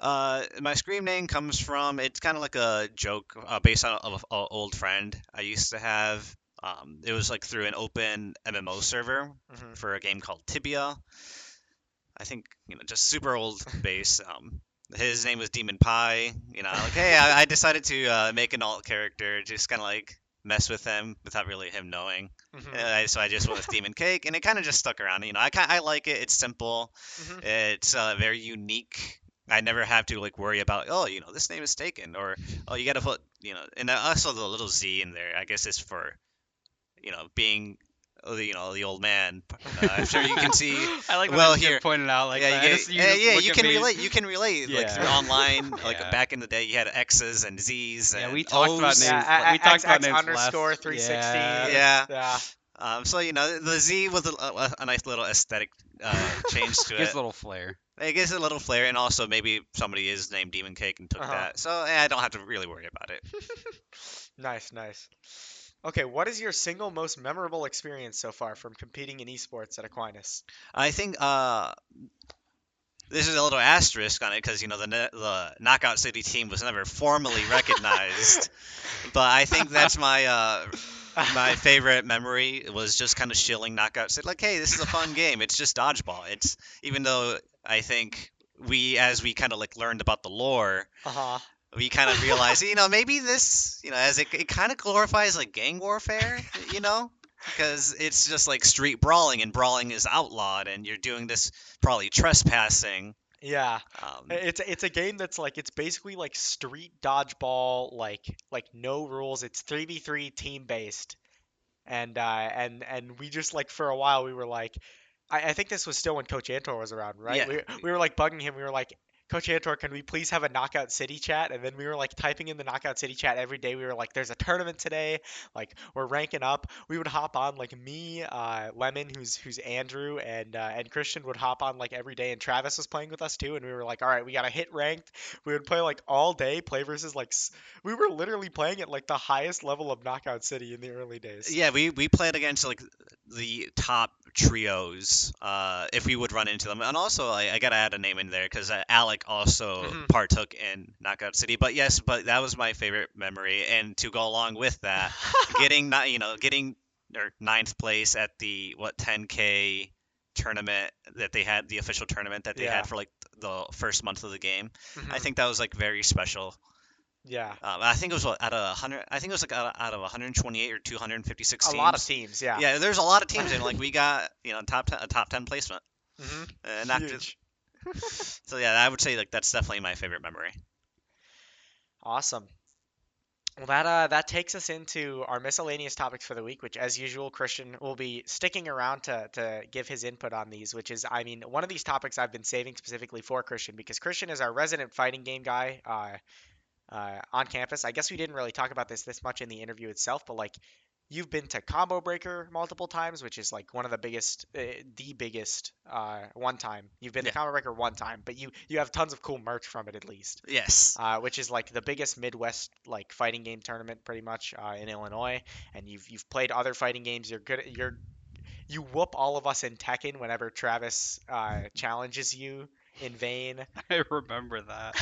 Uh, my screen name comes from. It's kind of like a joke uh, based on an old friend I used to have. Um, it was like through an open MMO server Mhm. for a game called Tibia. I think you know, just super old base. Um, his name was Demon Pie. You know, like hey, I, I decided to uh, make an alt character, just kind of like mess with him without really him knowing. Mhm. Uh, so I just went with Demon Cake, and it kind of just stuck around. You know, I I like it. It's simple. Mhm. It's uh, very unique. I never have to like worry about oh you know this name is taken or oh you got to put you know and also the little Z in there. I guess is for you know being uh, you know the old man. Uh, I'm sure you can see. I like well, it's here- pointed out like yeah, that. you, Just- you yeah, yeah, you can me- relate. You can relate like Yeah. through online. Like Yeah. back in the day, you had X's and Z's. Yeah, and we talked about names. Yeah, we a- talked about XX names underscore last- 360. Yeah. Yeah. Yeah. Um, so you know the Z was a, a, a nice little aesthetic uh, change to Gives it. Gives a little flair. It gives a little flair, and also maybe somebody is named Demon Cake and took Uh-huh. that, so eh, I don't have to really worry about it. Nice, nice. Okay, what is your single most memorable experience so far from competing in esports at Aquinas? I think uh, this is a little asterisk on it because you know the the Knockout City team was never formally recognized, but I think that's my uh, my favorite memory was just kind of shilling Knockout City. Like, hey, this is a fun game. It's just dodgeball. It's even though I think we as we kind of like learned about the lore Uh-huh. We kind of realized, you know, maybe this, you know, as it, it kind of glorifies like gang warfare, you know, because it's just like street brawling and brawling is outlawed and you're doing this probably trespassing. Yeah. Um, It's it's a game that's like it's basically like street dodgeball, like like no rules. It's three v three team based, and uh, and and we just like for a while we were like, I, I think this was still when Coach Antor was around, right? Yeah. We we were like bugging him. We were like, Coach Antor, can we please have a Knockout City chat? And then we were like typing in the Knockout City chat every day. We were like, there's a tournament today. Like we're ranking up. We would hop on like me, uh, Lemon, who's who's Andrew, and uh, and Christian would hop on like every day. And Travis was playing with us too. And we were like, all right, we gotta hit ranked. We would play like all day, play versus like s- we were literally playing at like the highest level of Knockout City in the early days. Yeah, we we played against like the top trios uh, if we would run into them, and also I, I gotta add a name in there because uh, Alec also Mhm. partook in Knockout City. But yes, but that was my favorite memory, and to go along with that, getting ni- you know getting or ninth place at the what 10k tournament that they had the official tournament that they Yeah. had for like the first month of the game. I Mhm. think that was like very special. yeah. Um, I think it was out of 100. I think it was like out of, out of 128 or 256 A teams. lot of teams. Yeah. Yeah, there's a lot of teams, and like we got you know top 10, a top 10 placement, hmm and Huge. so yeah, I would say like that's definitely my favorite memory. Awesome. Well, that uh, that takes us into our miscellaneous topics for the week, which, as usual, Christian will be sticking around to to give his input on these. Which is, I mean, one of these topics I've been saving specifically for Christian because Christian is our resident fighting game guy uh, uh, on campus. I guess we didn't really talk about this this much in the interview itself, but like, you've been to Combo Breaker multiple times, which is like one of the biggest, uh, the biggest uh, one time. You've been Yeah. to Combo Breaker one time, but you you have tons of cool merch from it at least Yes. uh, which is like the biggest Midwest like fighting game tournament pretty much uh, in Illinois. And you've you've played other fighting games. You're good. At, you're you whoop all of us in Tekken whenever Travis uh, challenges you in vain. I remember that.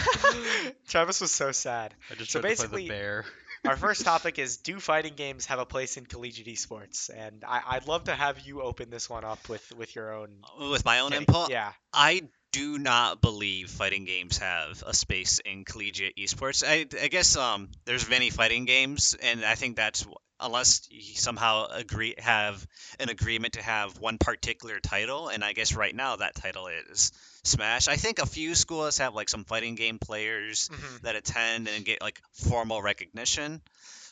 Travis was so sad. I just So tried to play basically- the bear. Our first topic is do fighting games have a place in collegiate esports? And I, I'd love to have you open this one up with with your own. With my own input, Yeah. I do not believe fighting games have a space in collegiate esports. I, I guess um, there's many fighting games, and I think that's unless you somehow agree have an agreement to have one particular title, and I guess right now that title is Smash. I think a few schools have like some fighting game players Mhm. that attend and get like formal recognition.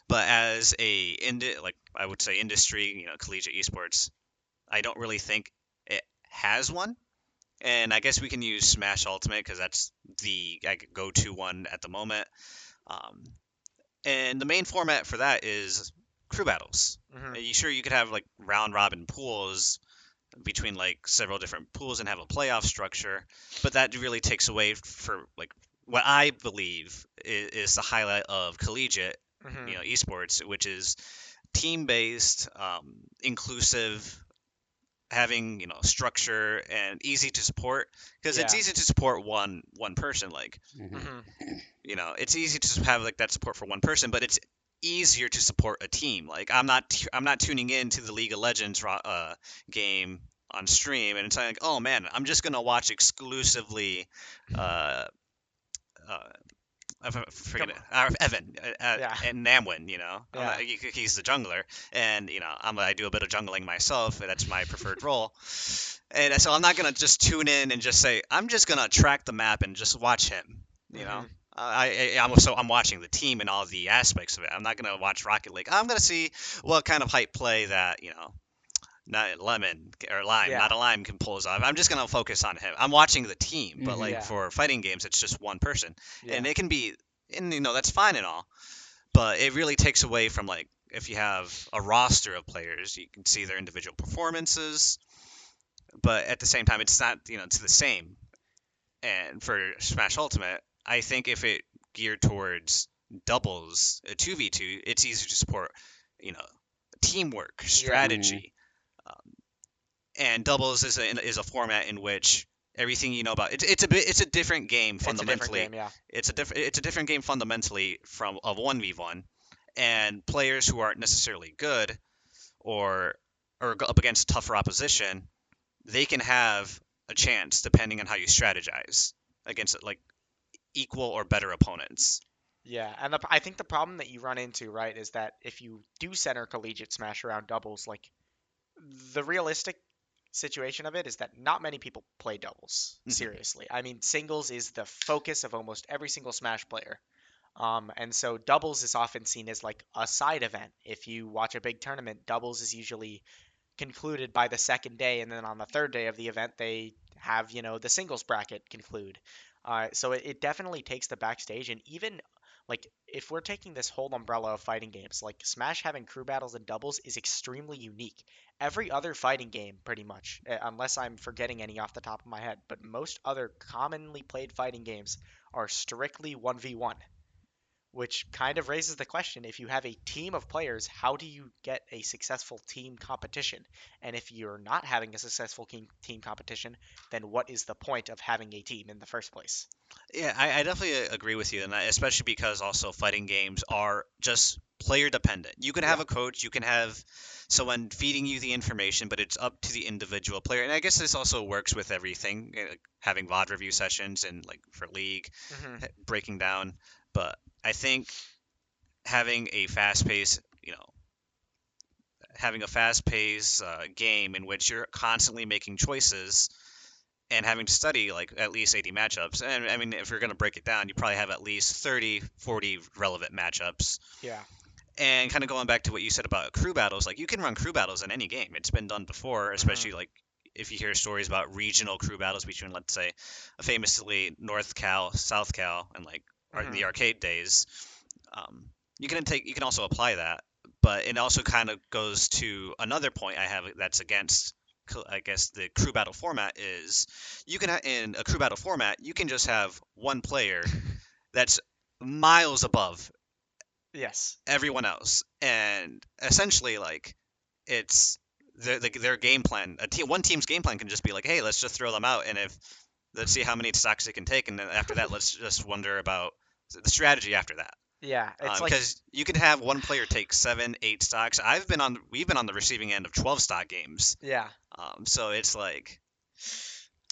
But as a indi- like I would say industry, you know, collegiate esports, I don't really think it has one. And I guess we can use Smash Ultimate because that's the go-to one at the moment. Um, and the main format for that is crew battles. Mhm. Uh, You sure you could have like round robin pools between like several different pools and have a playoff structure, but that really takes away for like what I believe is, is the highlight of collegiate, Mhm. you know, esports, which is team-based, um, inclusive, having you know structure and easy to support because it's easy to support one one person like Mhm. Mhm. you know it's easy to have like that support for one person but it's easier to support a team like i'm not tu- i'm not tuning in to the league of legends ro- uh, game on stream and it's like oh man i'm just gonna watch exclusively uh uh I forget it. Uh, Evan uh, uh, Yeah. and Namwin, you know, Yeah. he- he's the jungler, and you know, I'm, I do a bit of jungling myself. That's my preferred role, and so I'm not gonna just tune in and just say I'm just gonna track the map and just watch him. You know, Mhm. I, I I'm so I'm watching the team and all the aspects of it. I'm not gonna watch Rocket League. I'm gonna see what kind of hype play that you know, not lemon or lime, Yeah. not a lime can pull off. I'm just gonna focus on him. I'm watching the team, but Mhm. like Yeah. for fighting games, it's just one person, Yeah. and it can be, and you know that's fine and all, but it really takes away from like if you have a roster of players, you can see their individual performances, but at the same time, it's not you know it's the same. And for Smash Ultimate, I think if it geared towards doubles, a two v two, it's easier to support, you know, teamwork, strategy, um, and doubles is a is a format in which everything you know about it's it's a bit it's a different game It's a different fundamentally. game, yeah. It's a different it's a different game fundamentally from of one v one, and players who aren't necessarily good, or or up against tougher opposition, they can have a chance depending on how you strategize against like equal or better opponents. Yeah, and the, I think the problem that you run into, right, is that if you do center collegiate smash around doubles, like the realistic situation of it is that not many people play doubles Mhm. seriously. I mean, singles is the focus of almost every single smash player. Um, and so doubles is often seen as like a side event. If you watch a big tournament, doubles is usually concluded by the second day, and then on the third day of the event, they have you know the singles bracket conclude. Uh, so it, it definitely takes the backstage, and even like if we're taking this whole umbrella of fighting games, like Smash having crew battles and doubles is extremely unique. Every other fighting game, pretty much, uh, unless I'm forgetting any off the top of my head, but most other commonly played fighting games are strictly 1v1 which kind of raises the question if you have a team of players, how do you get a successful team competition? And if you're not having a successful team, team competition, then what is the point of having a team in the first place? Yeah, I, I definitely uh, agree with you, and especially because also fighting games are just player dependent. You can have Yeah. a coach, you can have someone feeding you the information, but it's up to the individual player. And I guess this also works with everything, uh, like having VOD review sessions and like for League, hmm breaking down. But I think having a fast paced, you know, having a fast paced uh, game in which you're constantly making choices and having to study like at least 80 matchups. And I mean, if you're going to break it down, you probably have at least 30, 40 relevant matchups. Yeah. And kind of going back to what you said about crew battles, like you can run crew battles in any game. It's been done before, especially like if you hear stories about regional crew battles between, let's say, famously North Cal, South Cal, and like ar- the arcade days. Um, you can take, you can also apply that, but it also kind of goes to another point I have that's against. I guess the crew battle format is you can ha- in a crew battle format you can just have one player that's miles above Yes. everyone else, and essentially like it's their the, their game plan. A team, one team's game plan can just be like, hey, let's just throw them out, and if let's see how many stocks it can take, and then after that, let's just wonder about the strategy after that. Yeah. It's Um, like because you can have one player take seven, eight stocks. I've been on, we've been on the receiving end of twelve stock games. yeah. Um, so it's like,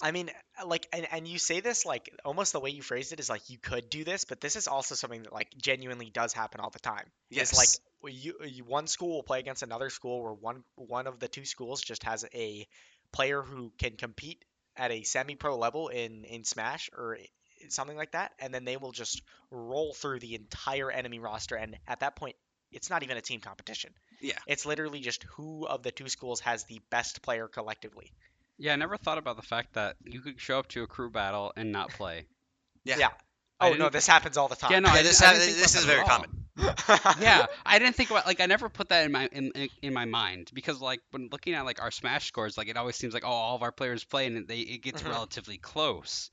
I mean, like, and, and you say this like almost the way you phrased it is like you could do this, but this is also something that like genuinely does happen all the time. yes, Is like you, you one school will play against another school where one one of the two schools just has a player who can compete at a semi-pro level in in Smash or something like that, and then they will just roll through the entire enemy roster, and at that point, it's not even a team competition. Yeah. It's literally just who of the two schools has the best player collectively. Yeah, I never thought about the fact that you could show up to a crew battle and not play. yeah, yeah. Oh no, this happens all the time. Yeah, no, Yeah, this, I ha- didn't this is very common. Yeah, I didn't think about like I never put that in my in, in my mind because like when looking at like our smash scores, like it always seems like oh all of our players play and they it gets Mhm. relatively close.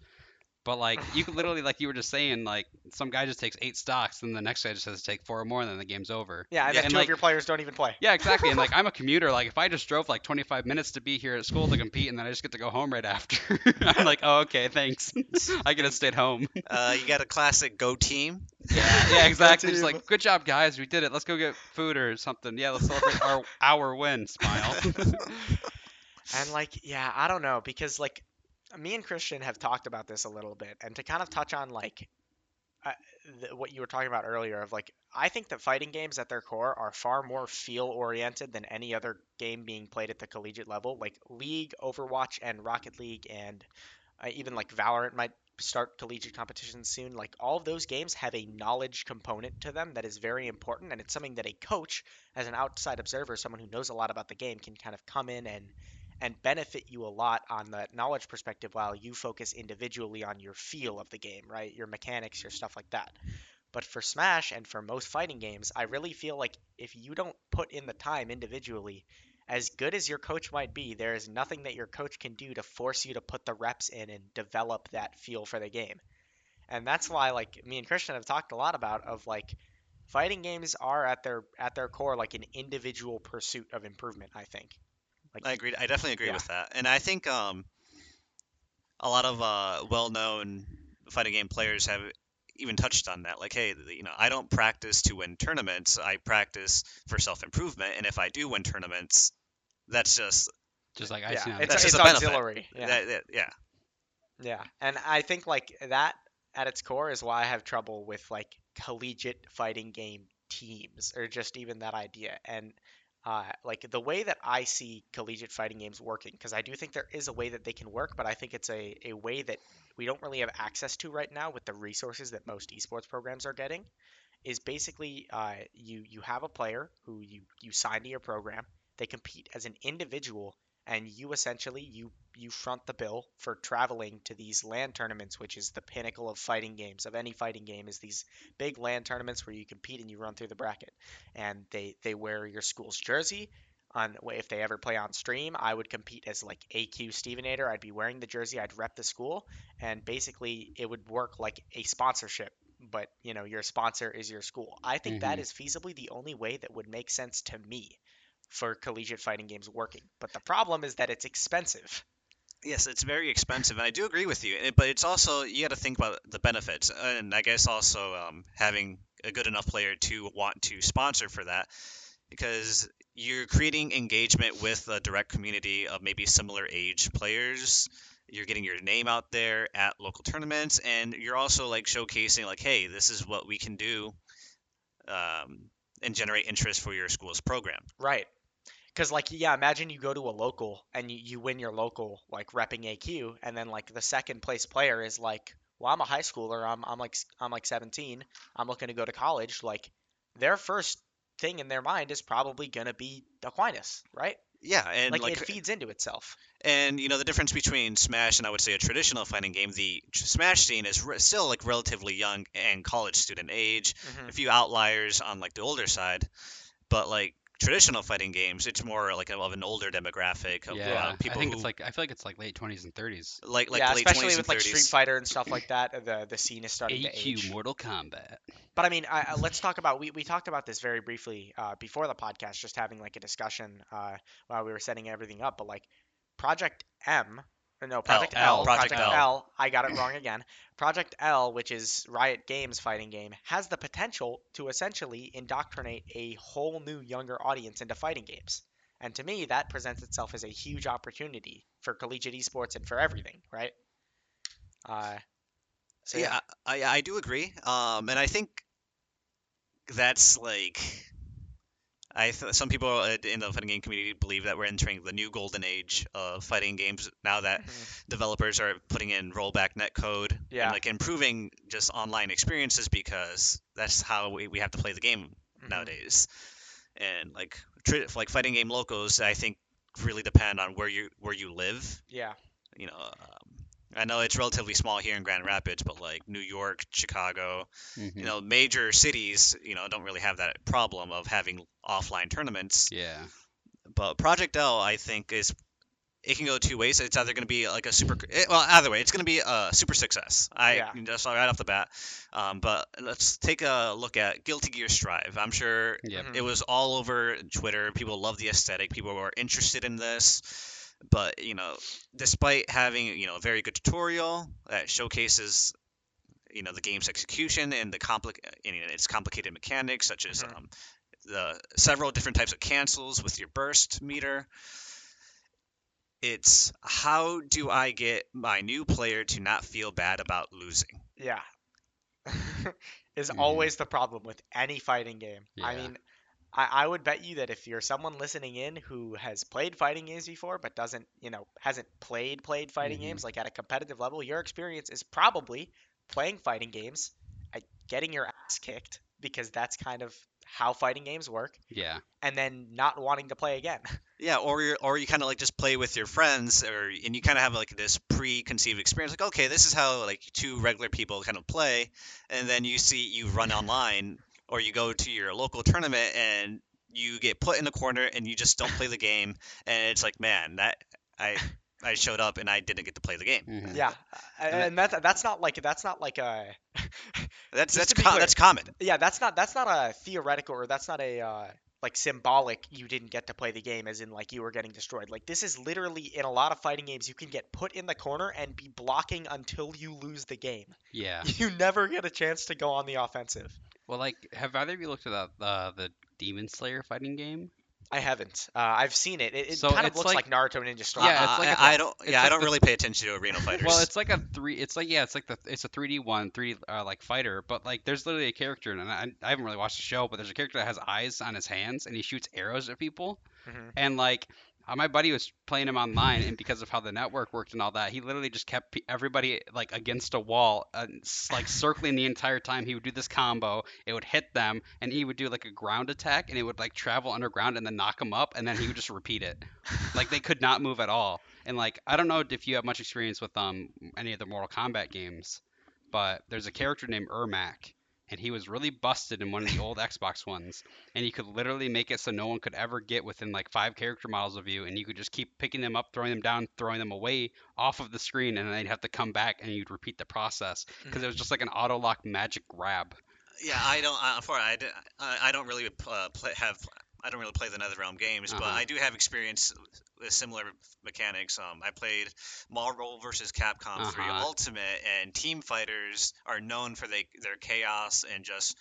But like you could literally like you were just saying like some guy just takes eight stocks and the next guy just has to take four or more and then the game's over. Yeah, and Yeah, then and, two like- of your players don't even play. Yeah, exactly. And like I'm a commuter. Like if I just drove like 25 minutes to be here at school to compete and then I just get to go home right after, I'm like, oh okay, thanks. I could have stayed home. Uh, you got a classic go team. Yeah, yeah, exactly. Just like, good job, guys. We did it. Let's go get food or something. Yeah, let's celebrate our our win. Smile. And like, yeah, I don't know because like me and Christian have talked about this a little bit, and to kind of touch on like uh, th- what you were talking about earlier of like, I think that fighting games at their core are far more feel oriented than any other game being played at the collegiate level. Like League, Overwatch, and Rocket League, and uh, even like Valorant might start collegiate competitions soon. Like all of those games have a knowledge component to them that is very important, and it's something that a coach, as an outside observer, someone who knows a lot about the game, can kind of come in and and benefit you a lot on the knowledge perspective while you focus individually on your feel of the game, right? Your mechanics, your stuff like that. But for Smash and for most fighting games, I really feel like if you don't put in the time individually, as good as your coach might be, there is nothing that your coach can do to force you to put the reps in and develop that feel for the game. And that's why like me and Christian have talked a lot about of like fighting games are at their at their core like an individual pursuit of improvement, I think. Like I agree. I definitely agree Yeah. with that, and I think um, a lot of uh, well-known fighting game players have even touched on that. Like, hey, you know, I don't practice to win tournaments. I practice for self-improvement, and if I do win tournaments, that's just just like yeah, icing on the it's, That's it's just a auxiliary. Yeah. that, that- yeah. Yeah, and I think like that at its core is why I have trouble with like collegiate fighting game teams or just even that idea. And uh, like the way that I see collegiate fighting games working, because I do think there is a way that they can work, but I think it's a, a way that we don't really have access to right now with the resources that most esports programs are getting. Is basically uh, you you have a player who you you sign to your program. They compete as an individual and you essentially you you front the bill for traveling to these LAN tournaments, which is the pinnacle of fighting games of any fighting game. Is these big LAN tournaments where you compete and you run through the bracket, and they they wear your school's jersey. On if they ever play on stream, I would compete as like AQ Stevenator. I'd be wearing the jersey. I'd rep the school, and basically it would work like a sponsorship but you know your sponsor is your school. I think that Mhm. is feasibly the only way that would make sense to me for collegiate fighting games working. But the problem is that it's expensive. Yes, it's very expensive, and I do agree with you. eh, But it's also you got to think about the benefits, and I guess also um, having a good enough player to want to sponsor for that, because you're creating engagement with a direct community of maybe similar age players. You're getting your name out there at local tournaments, and you're also like showcasing like, hey, this is what we can do, um, and generate interest for your school's program. Right. Because like yeah, imagine you go to a local and you, you win your local like repping AQ, and then like the second place player is like, well, I'm a high schooler. I'm I'm like i'm like 17. I'm looking to go to college. Like their first thing in their mind is probably gonna be Aquinas, right? Yeah, and like, like it feeds into itself. And you know the difference between Smash and I would say a traditional fighting game. The Smash scene is re- still like relatively young and college student age. Mhm. A few outliers on like the older side, but like traditional fighting games, it's more like of an older demographic of yeah, uh, people I think who it's like I feel like it's like late 20s and 30s. like like yeah, late especially 20s with and like 30s. Street Fighter and stuff like that. The the scene is starting to age. AQ Mortal Kombat. But I mean, I, I- let's talk about we, we talked about this very briefly uh, before the podcast, just having like a discussion uh, while we were setting everything up. But like Project M, or no Project L, L, Project Project L. L. I got it wrong again. Project L, which is Riot Games fighting game, has the potential to essentially indoctrinate a whole new younger audience into fighting games. And to me, that presents itself as a huge opportunity for collegiate esports and for everything, right? Uh, so yeah, I I do agree. Um, and I think that's like. I th- some people uh, in the fighting game community believe that we're entering the new golden age of fighting games now that Mhm. developers are putting in rollback netcode Yeah. and like improving just online experiences because that's how we, we have to play the game Mhm. nowadays. And like tri- like fighting game locals, I think really depend on where you where you live. yeah. You know, I know it's relatively small here in Grand Rapids, but like New York, Chicago, Mhm. you know, major cities, you know, don't really have that problem of having offline tournaments. Yeah. But Project L, I think, is it can go two ways. It's either going to be like a super, it, well, either way, it's going to be a super success. I Yeah. just right off the bat. Um, but let's take a look at Guilty Gear Strive. I'm sure Yep. Mhm. it was all over Twitter. People love the aesthetic. People were interested in this. But you know, despite having you know a very good tutorial that showcases you know the game's execution and the compli- and its complicated mechanics, such as Mhm. um, the several different types of cancels with your burst meter. It's how do I get my new player to not feel bad about losing? Yeah. is Mhm. always the problem with any fighting game. I mean, I, I would bet you that if you're someone listening in who has played fighting games before but doesn't, you know, hasn't played played fighting Mhm. games like at a competitive level, your experience is probably playing fighting games, uh, getting your ass kicked because that's kind of how fighting games work, Yeah. and then not wanting to play again. Yeah, or you or you kind of like just play with your friends, or and you kind of have like this preconceived experience, like okay, this is how like two regular people kind of play, and then you see you run online or you go to your local tournament and you get put in a corner and you just don't play the game, and it's like man, that I I showed up and I didn't get to play the game. Mhm. yeah, and that's that's not like that's not like a That's that's com- that's common. yeah that's not that's not a theoretical or that's not a uh, like symbolic you didn't get to play the game as in like you were getting destroyed like this is literally in a lot of fighting games you can get put in the corner and be blocking until you lose the game Yeah. you never get a chance to go on the offensive Well, like, have either of you looked at that, uh, the Demon Slayer fighting game? I haven't uh, i've seen it it, it So kind of looks like, like- naruto ninja storm Yeah, I- it's like I, a- I don't it's yeah I don't the- really pay attention to arena fighters. Well, it's like a three. It's like yeah, it's like the it's a 3D one, 3D uh, like fighter. But like, there's literally a character, and I, I haven't really watched the show, but there's a character that has eyes on his hands, and he shoots arrows at people. Mhm. And like, Uh, My buddy was playing him online, and because of how the network worked and all that, he literally just kept everybody like against a wall, uh, like circling the entire time. He would do this combo, it would hit them, and he would do like a ground attack, and it would like travel underground and then knock them up, and then he would just repeat it. Like they could not move at all. And like I don't know if you have much experience with um any of the Mortal Kombat games, but there's a character named Ermac, and he was really busted in one of the old Xbox ones, and you could literally make it so no one could ever get within like five character models of you, and you could just keep picking them up, throwing them down, throwing them away off of the screen, and then they'd have to come back, and you'd repeat the process because it was just like an auto lock magic grab. Yeah, I don't. Uh, for I don't really uh, play, have. I don't really play the NetherRealm games, but Uh-huh. I do have experience with similar mechanics. Um, I played Marvel vs. Capcom 3 Uh-huh. Ultimate, and Team Fighters are known for they, their chaos and just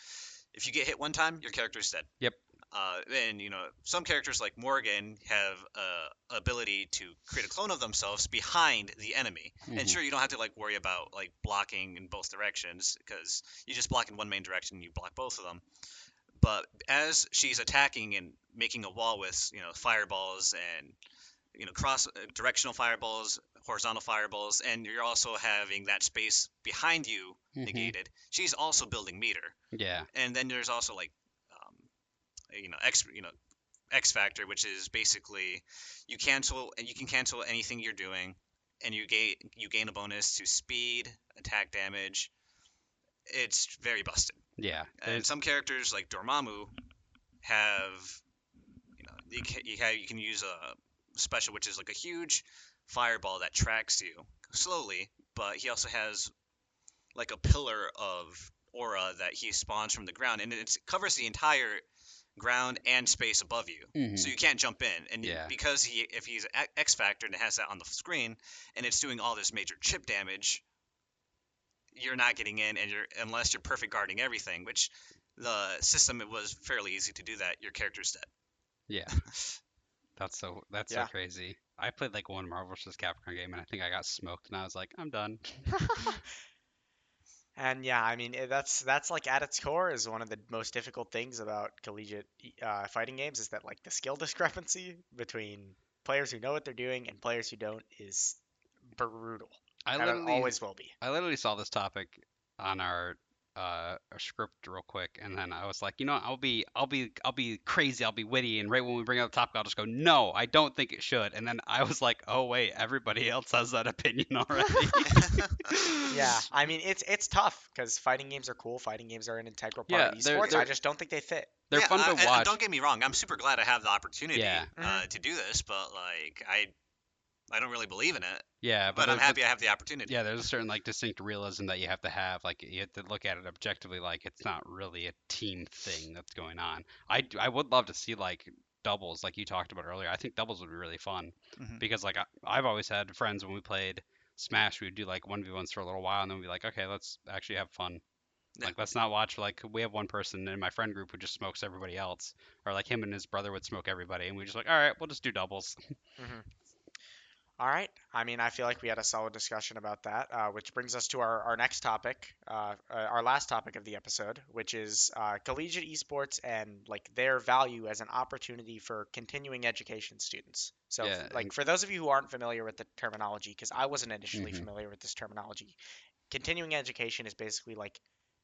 if you get hit one time, your character's dead. Yep. Uh, and you know some characters like Morrigan have uh, ability to create a clone of themselves behind the enemy. Mhm. And sure, you don't have to like worry about like blocking in both directions because you just block in one main direction, and you block both of them. But as she's attacking and making a wall with you know fireballs and you know cross directional fireballs, horizontal fireballs, and you're also having that space behind you Mhm. negated, she's also building meter. Yeah. And then there's also like um, you know X you know X factor, which is basically you cancel and you can cancel anything you're doing, and you gain you gain a bonus to speed, attack damage. It's very busted. Yeah. And some characters like Dormammu have, you know, you can, you, have, you can use a special which is like a huge fireball that tracks you slowly, but he also has like a pillar of aura that he spawns from the ground, and it covers the entire ground and space above you. Mhm. So you can't jump in, and Yeah. because he, if he's X Factor and it has that on the screen, and it's doing all this major chip damage, you're not getting in, and you're unless you're perfect guarding everything, which the system it was fairly easy to do that. Your character's dead. Yeah. That's so that's Yeah. so crazy. I played like one Marvel vs. Capcom game and I think I got smoked and I was like, I'm done. And yeah, I mean eh, that's that's like at its core is one of the most difficult things about collegiate uh, fighting games is that like the skill discrepancy between players who know what they're doing and players who don't is brutal. I And it literally always will be. I literally saw this topic on our uh our script real quick and then I was like, you know, I'll be I'll be I'll be crazy, I'll be witty and right when we bring up the topic I'll just go, "No, I don't think it should." And then I was like, "Oh wait, everybody else has that opinion already." Yeah, I mean it's it's tough because fighting games are cool. Fighting games are an integral part Yeah, of they're- esports. I they're- just don't think they fit. They're Yeah, fun uh, to and- and watch. don't get me wrong, I'm super glad I have the opportunity Yeah. uh, to do this, but like I, I don't really believe in it, yeah, but, I'm the- happy I have the opportunity. yeah, there's a certain like distinct realism that you have to have. Like you have to look at it objectively. Like it's not really a team thing that's going on. I I would love to see like doubles, like you talked about earlier. I think doubles would be really fun Mhm. because like I, I've always had friends when we played Smash, we would do like one v ones for a little while, and then we'd be like, okay, let's actually have fun. Yeah. Like let's not watch like we have one person in my friend group who just smokes everybody else, or like him and his brother would smoke everybody, and we just like, all right, we'll just do doubles. All right. I mean, I feel like we had a solid discussion about that, uh, which brings us to our, our next topic, uh, uh, our last topic of the episode, which is uh, collegiate esports and like their value as an opportunity for continuing education students. So, Yeah, like and- for those of you who aren't familiar with the terminology, because I wasn't initially Mhm. familiar with this terminology, continuing education is basically like,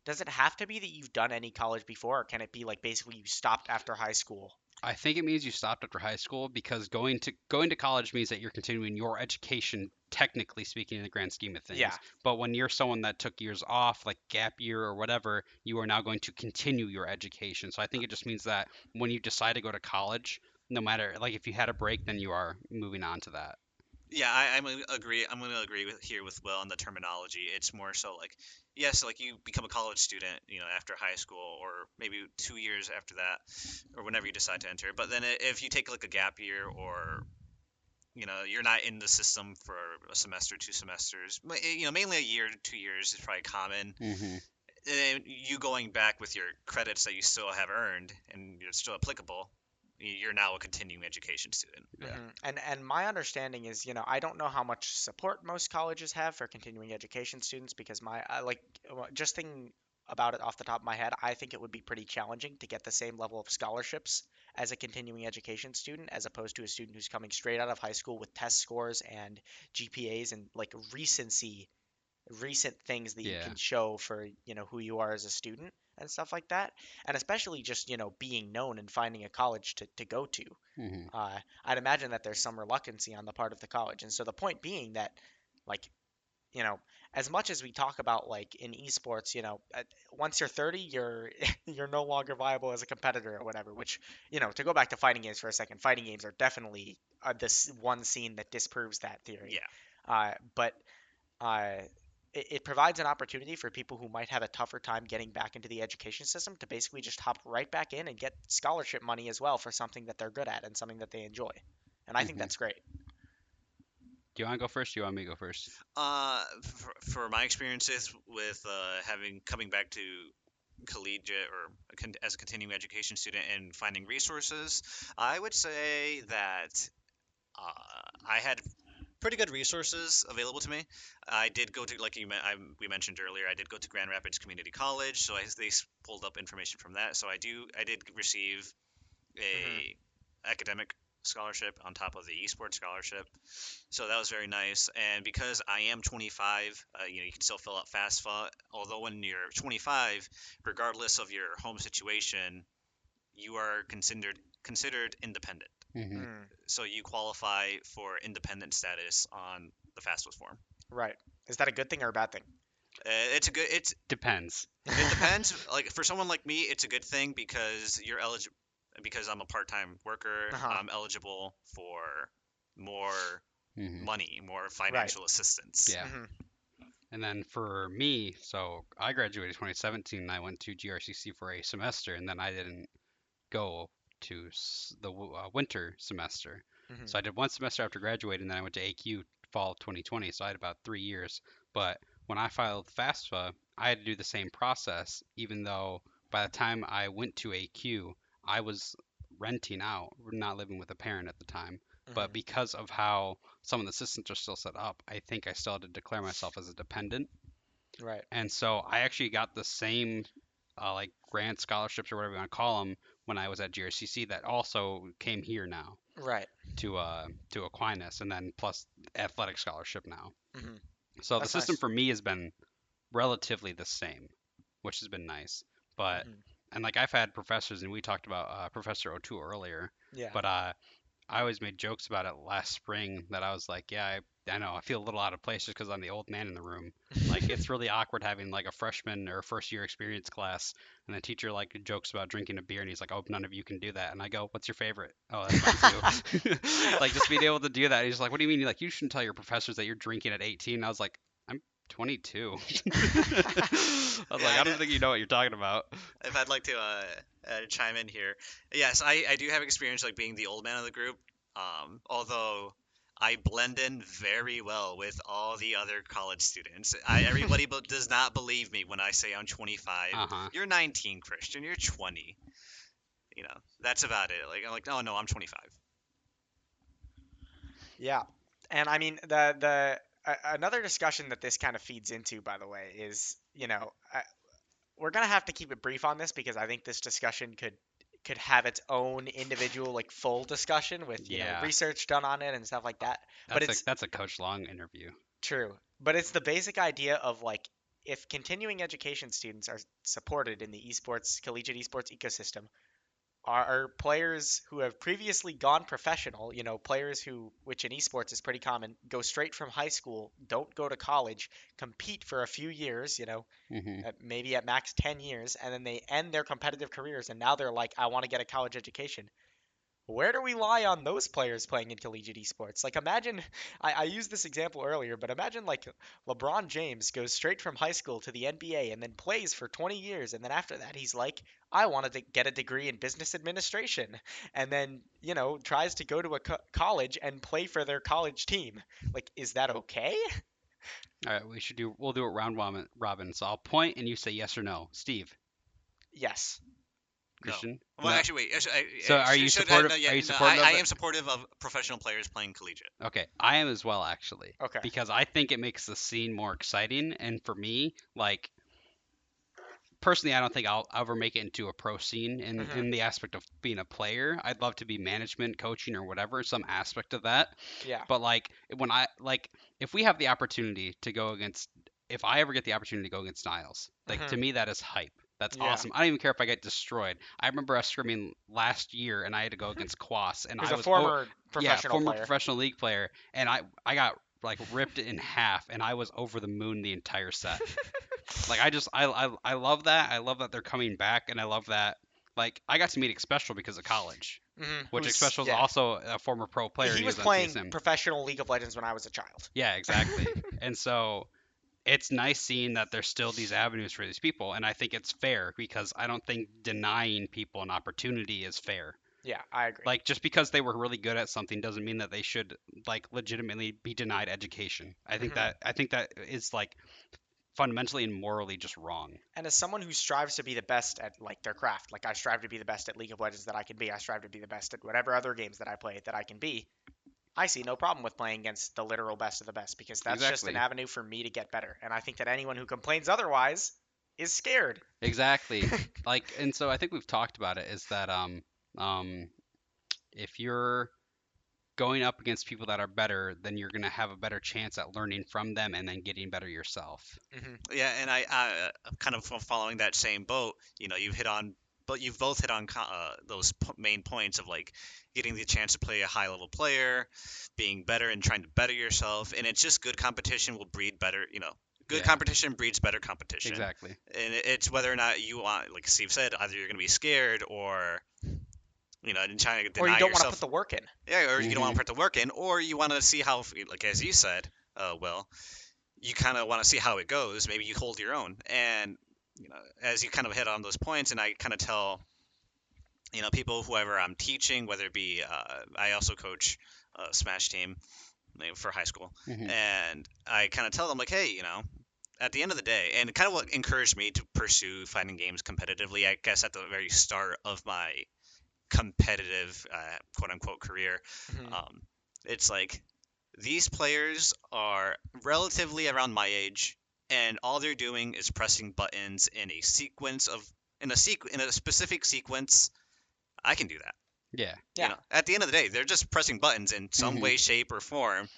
does it have to be that you've done any college before, or can it be like basically you stopped after high school? I think it means you stopped after high school because going to going to college means that you're continuing your education, technically speaking, in the grand scheme of things. Yeah. But when you're someone that took years off, like gap year or whatever, you are now going to continue your education. So I think it just means that when you decide to go to college, no matter like if you had a break, then you are moving on to that. Yeah, I, I'm gonna agree. I'm going to agree with here with Will on the terminology. It's more so like, yes, like you become a college student, you know, after high school, or maybe two years after that, or whenever you decide to enter. But then if you take like a gap year, or you know, you're not in the system for a semester, two semesters, you know, mainly a year, two years is probably common. Mm-hmm. And you going back with your credits that you still have earned and you're still applicable, you're now a continuing education student. Yeah. Mhm. And and my understanding is, you know, I don't know how much support most colleges have for continuing education students because my I like just thinking about it off the top of my head. I think it would be pretty challenging to get the same level of scholarships as a continuing education student as opposed to a student who's coming straight out of high school with test scores and GPAs and like recency recent things that you can show for, you know, who you are as a student and stuff like that. And especially just, you know, being known and finding a college to, to go to hmm uh, I'd imagine that there's some reluctancy on the part of the college. And so the point being that, like, you know, as much as we talk about like in esports, you know, once you're 30, you're you're no longer viable as a competitor or whatever. Which, you know, to go back to fighting games for a second, fighting games are definitely uh, this one scene that disproves that theory. Yeah. Uh, but uh, it, it provides an opportunity for people who might have a tougher time getting back into the education system to basically just hop right back in and get scholarship money as well for something that they're good at and something that they enjoy. And I think Mhm. that's great. Do you want to go first? Do you want me to go first? Uh, for, for my experiences with uh, having coming back to collegiate or as a continuing education student and finding resources, I would say that uh, I had pretty good resources available to me. I did go to like you I, we mentioned earlier. I did go to Grand Rapids Community College, so I, they pulled up information from that. So I do I did receive a academic scholarship on top of the esports scholarship. So that was very nice. And because I am 25, uh, you know, you can still fill out FAFSA. Although when you're 25, regardless of your home situation, you are considered considered independent. Hmm Mm, So you qualify for independent status on the FAFSA form. right. Is that a good thing or a bad thing? Uh, it's a good. It's Depends. it depends. like for someone like me, it's a good thing because you're eligible. Because I'm a part-time worker, Uh-huh. I'm eligible for more hmm money, more financial assistance. Yeah. Mhm. And then for me, so I graduated 2017 and I went to GRCC for a semester and then I didn't go to s- the uh, winter semester. Mhm. So I did one semester after graduating, then I went to AQ fall 2020. So I had about three years. But when I filed FAFSA, I had to do the same process, even though by the time I went to AQ, I was renting out, not living with a parent at the time. But Mhm. because of how some of the systems are still set up, I think I still had to declare myself as a dependent. right. And so I actually got the same uh, like grant scholarships or whatever you want to call them when I was at GRCC that also came here now Right. to uh to Aquinas and then plus athletic scholarship now. Mhm. So That's the system nice. for me has been relatively the same, which has been nice. But Mhm. and like I've had professors and we talked about uh, Professor O'Toole earlier, Yeah. but uh I always made jokes about it last spring that I was like, yeah, I, I know I feel a little out of place just because I'm the old man in the room. Like it's really awkward having like a freshman or first year experience class and the teacher like jokes about drinking a beer and he's like, oh, none of you can do that. And I go, what's your favorite? Oh, that's mine too. like just being able to do that. And he's like, what do you mean? Like you shouldn't tell your professors that you're drinking at 18. And I was like, 22. I was like, I don't think you know what you're talking about. if I'd like to uh, uh, chime in here, yes, I, I do have experience like being the old man of the group. Um, although I blend in very well with all the other college students. I, everybody but does not believe me when I say I'm 25. Uh huh. You're 19, Christian. You're 20. You know, that's about it. Like I'm like, oh no, I'm 25. Yeah, and I mean the the another discussion that this kind of feeds into, by the way, is you know uh, we're gonna have to keep it brief on this because I think this discussion could could have its own individual like full discussion with you know research done on it and stuff like that. But it's- a that's a Coach Long interview. True, but it's the basic idea of like if continuing education students are supported in the esports collegiate esports ecosystem, are, players who have previously gone professional, you know, players who, which in esports is pretty common, go straight from high school, don't go to college, compete for a few years, you know, hmm maybe at max 10 years, and then they end their competitive careers, and now they're like, I want to get a college education. Where do we lie on those players playing in collegiate esports? Like, imagine, I, I used this example earlier, but imagine like LeBron James goes straight from high school to the NBA and then plays for 20 years, and then after that, he's like, I wanted to get a degree in business administration, and then, you know, tries to go to a co- college and play for their college team. Like, is that okay? All right, we should do. We'll do it round robin. Robin. So I'll point and you say yes or no. Steve, Yes. No. Christian. Well, No. actually, wait. actually, I- So are you supportive- no, yeah, are you no, supportive I, of I am supportive of professional players playing collegiate. Okay, I am as well actually. Okay. Because I think it makes the scene more exciting, and for me, like, personally, I don't think I'll ever make it into a pro scene in, Mhm. in the aspect of being a player. I'd love to be management, coaching, or whatever, some aspect of that. Yeah. But like when I like if we have the opportunity to go against if I ever get the opportunity to go against Niles, like to Mhm. me that is hype. That's Yeah. awesome. I don't even care if I get destroyed. I remember us scrimming last year and I had to go against Quas and Who's I was a former yeah, professional former player. professional league player and I I got like ripped in half and I was over the moon the entire set. like I just I, I I love that. I love that they're coming back and I love that like I got to meet Special because of college, Mhm, which who's- Special is yeah. also a former pro player. He was on playing professional League of Legends when I was a child. Yeah, exactly. and so it's nice seeing that there's still these avenues for these people, and I think it's fair because I don't think denying people an opportunity is fair. Yeah, I agree. Like just because they were really good at something doesn't mean that they should like legitimately be denied education. I think Mhm. that I think that is like fundamentally and morally just wrong. and as someone who strives to be the best at like their craft, like I strive to be the best at League of Legends that I can be, I strive to be the best at whatever other games that I play that I can be. I see no problem with playing against the literal best of the best because that's just an avenue for me to get better. And I think that anyone who complains otherwise is scared. Exactly. like and so I think we've talked about it is that um um if you're going up against people that are better, then you're going to have a better chance at learning from them and then getting better yourself. hmm Yeah, and I, I uh, kind of following that same boat. You know, you've hit on, but you've both hit on uh, those p- main points of like getting the chance to play a high level player, being better and trying to better yourself, and it's just good competition will breed better. You know, good Yeah. competition breeds better competition. Exactly. And it's whether or not you want, like Steve said, either you're going to be scared or. You know, and trying to deny Or you don't want to yourself. put the work in. Yeah, or you don't want to put the work in, or you want to see how, like as you said, uh, Will, you kind of want to see how it goes. Maybe you hold your own, and you know, as you kind of hit on those points, and I kind of tell, you know, people whoever I'm teaching, whether it be, uh, I also coach a Smash team like, for high school, Mhm. and I kind of tell them like, hey, you know, at the end of the day, and kind of what encouraged me to pursue fighting games competitively, I guess at the very start of my competitive uh, quote unquote career, Mhm. um, it's like these players are relatively around my age, and all they're doing is pressing buttons in a sequence of in a sequ- in a specific sequence. I can do that. Yeah. Yeah. Know, at the end of the day, they're just pressing buttons in some Mhm. way, shape, or form.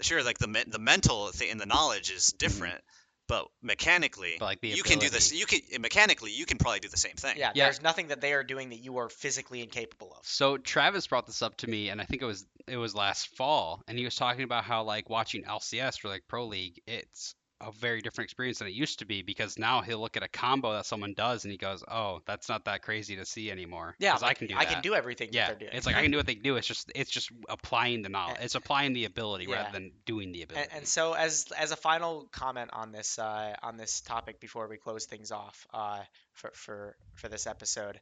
Sure, like the me- the mental thing and the knowledge is different, but mechanically, But like the you can do this. You can mechanically, you can probably do the same thing. Yeah, Yeah. there's nothing that they are doing that you are physically incapable of. So Travis brought this up to me, and I think it was it was last fall, and he was talking about how like watching LCS or like Pro League, it's a very different experience than it used to be because now he'll look at a combo that someone does and he goes, "Oh, that's not that crazy to see anymore." Yeah, like, I can do I that. can do everything yeah, that they're doing. it's like I can do what they do. It's just it's just applying the knowledge. It's applying the ability Yeah. rather than doing the ability. And, and so, as as a final comment on this uh, on this topic before we close things off uh, for for for this episode,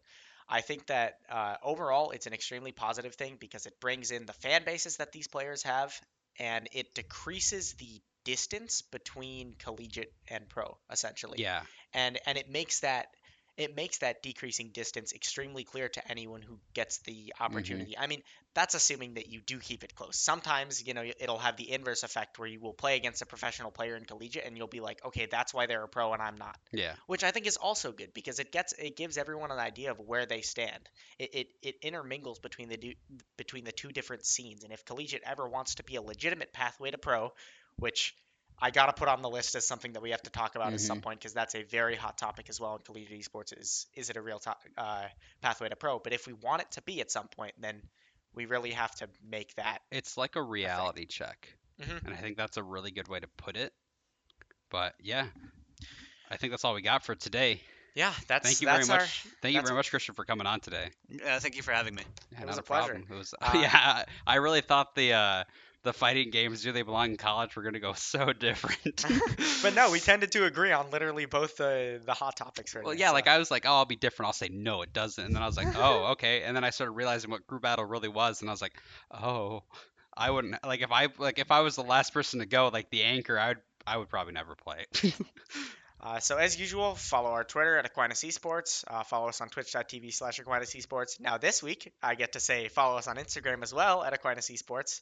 I think that uh, overall it's an extremely positive thing because it brings in the fan bases that these players have, and it decreases the distance between collegiate and pro essentially. yeah, and and it makes that it makes that decreasing distance extremely clear to anyone who gets the opportunity. Mm-hmm. I mean, that's assuming that you do keep it close. Sometimes, you know, it'll have the inverse effect where you will play against a professional player in collegiate and you'll be like, "Okay, that's why they're a pro and I'm not." yeah, Which I think is also good because it gets it gives everyone an idea of where they stand. It it, it intermingles between the du- between the two different scenes. And if collegiate ever wants to be a legitimate pathway to pro, which I gotta put on the list as something that we have to talk about at some point because that's a very hot topic as well in collegiate esports. Is is it a real to- uh, pathway to pro? But if we want it to be at some point, then we really have to make that. it's like a reality check, Mhm. and I think that's a really good way to put it. But yeah, I think that's all we got for today. Yeah, that's Thank you very that's much. Thank you very much, Christian, for coming on today. Yeah, thank you for having me. Yeah, It not was a, a pleasure. was Uh, yeah. I really thought the uh, the fighting games do they belong in college we're gonna go so different. but no, we tended to agree on literally both the the hot topics right Well, now, yeah, so- like I was like, oh, I'll be different. I'll say no, it doesn't. And then I was like, oh, okay. And then I started realizing what group battle really was, and I was like, oh, I wouldn't like if I like if I was the last person to go, like the anchor, I would I would probably never play it. Uh, so as usual, follow our Twitter at Aquinas Esports. Uh, follow us on twitch.tv slash Aquinas Esports. Now this week, I get to say follow us on Instagram as well at Aquinas Esports.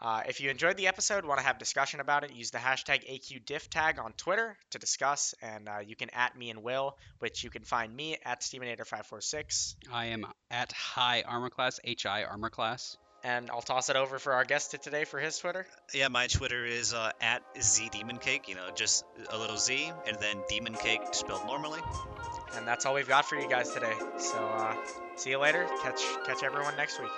Uh, if you enjoyed the episode, want to have discussion about it, use the hashtag AQDiffTag on Twitter to discuss, and uh, you can at me and Will, which you can find me at Stevenator546. I am at high armor class, HI armor class. And I'll toss it over for our guest today for his Twitter. Yeah, my Twitter is uh, at Z Demon Cake. You know, just a little Z and then Demon Cake spelled normally. And that's all we've got for you guys today. So uh, see you later. Catch catch everyone next week.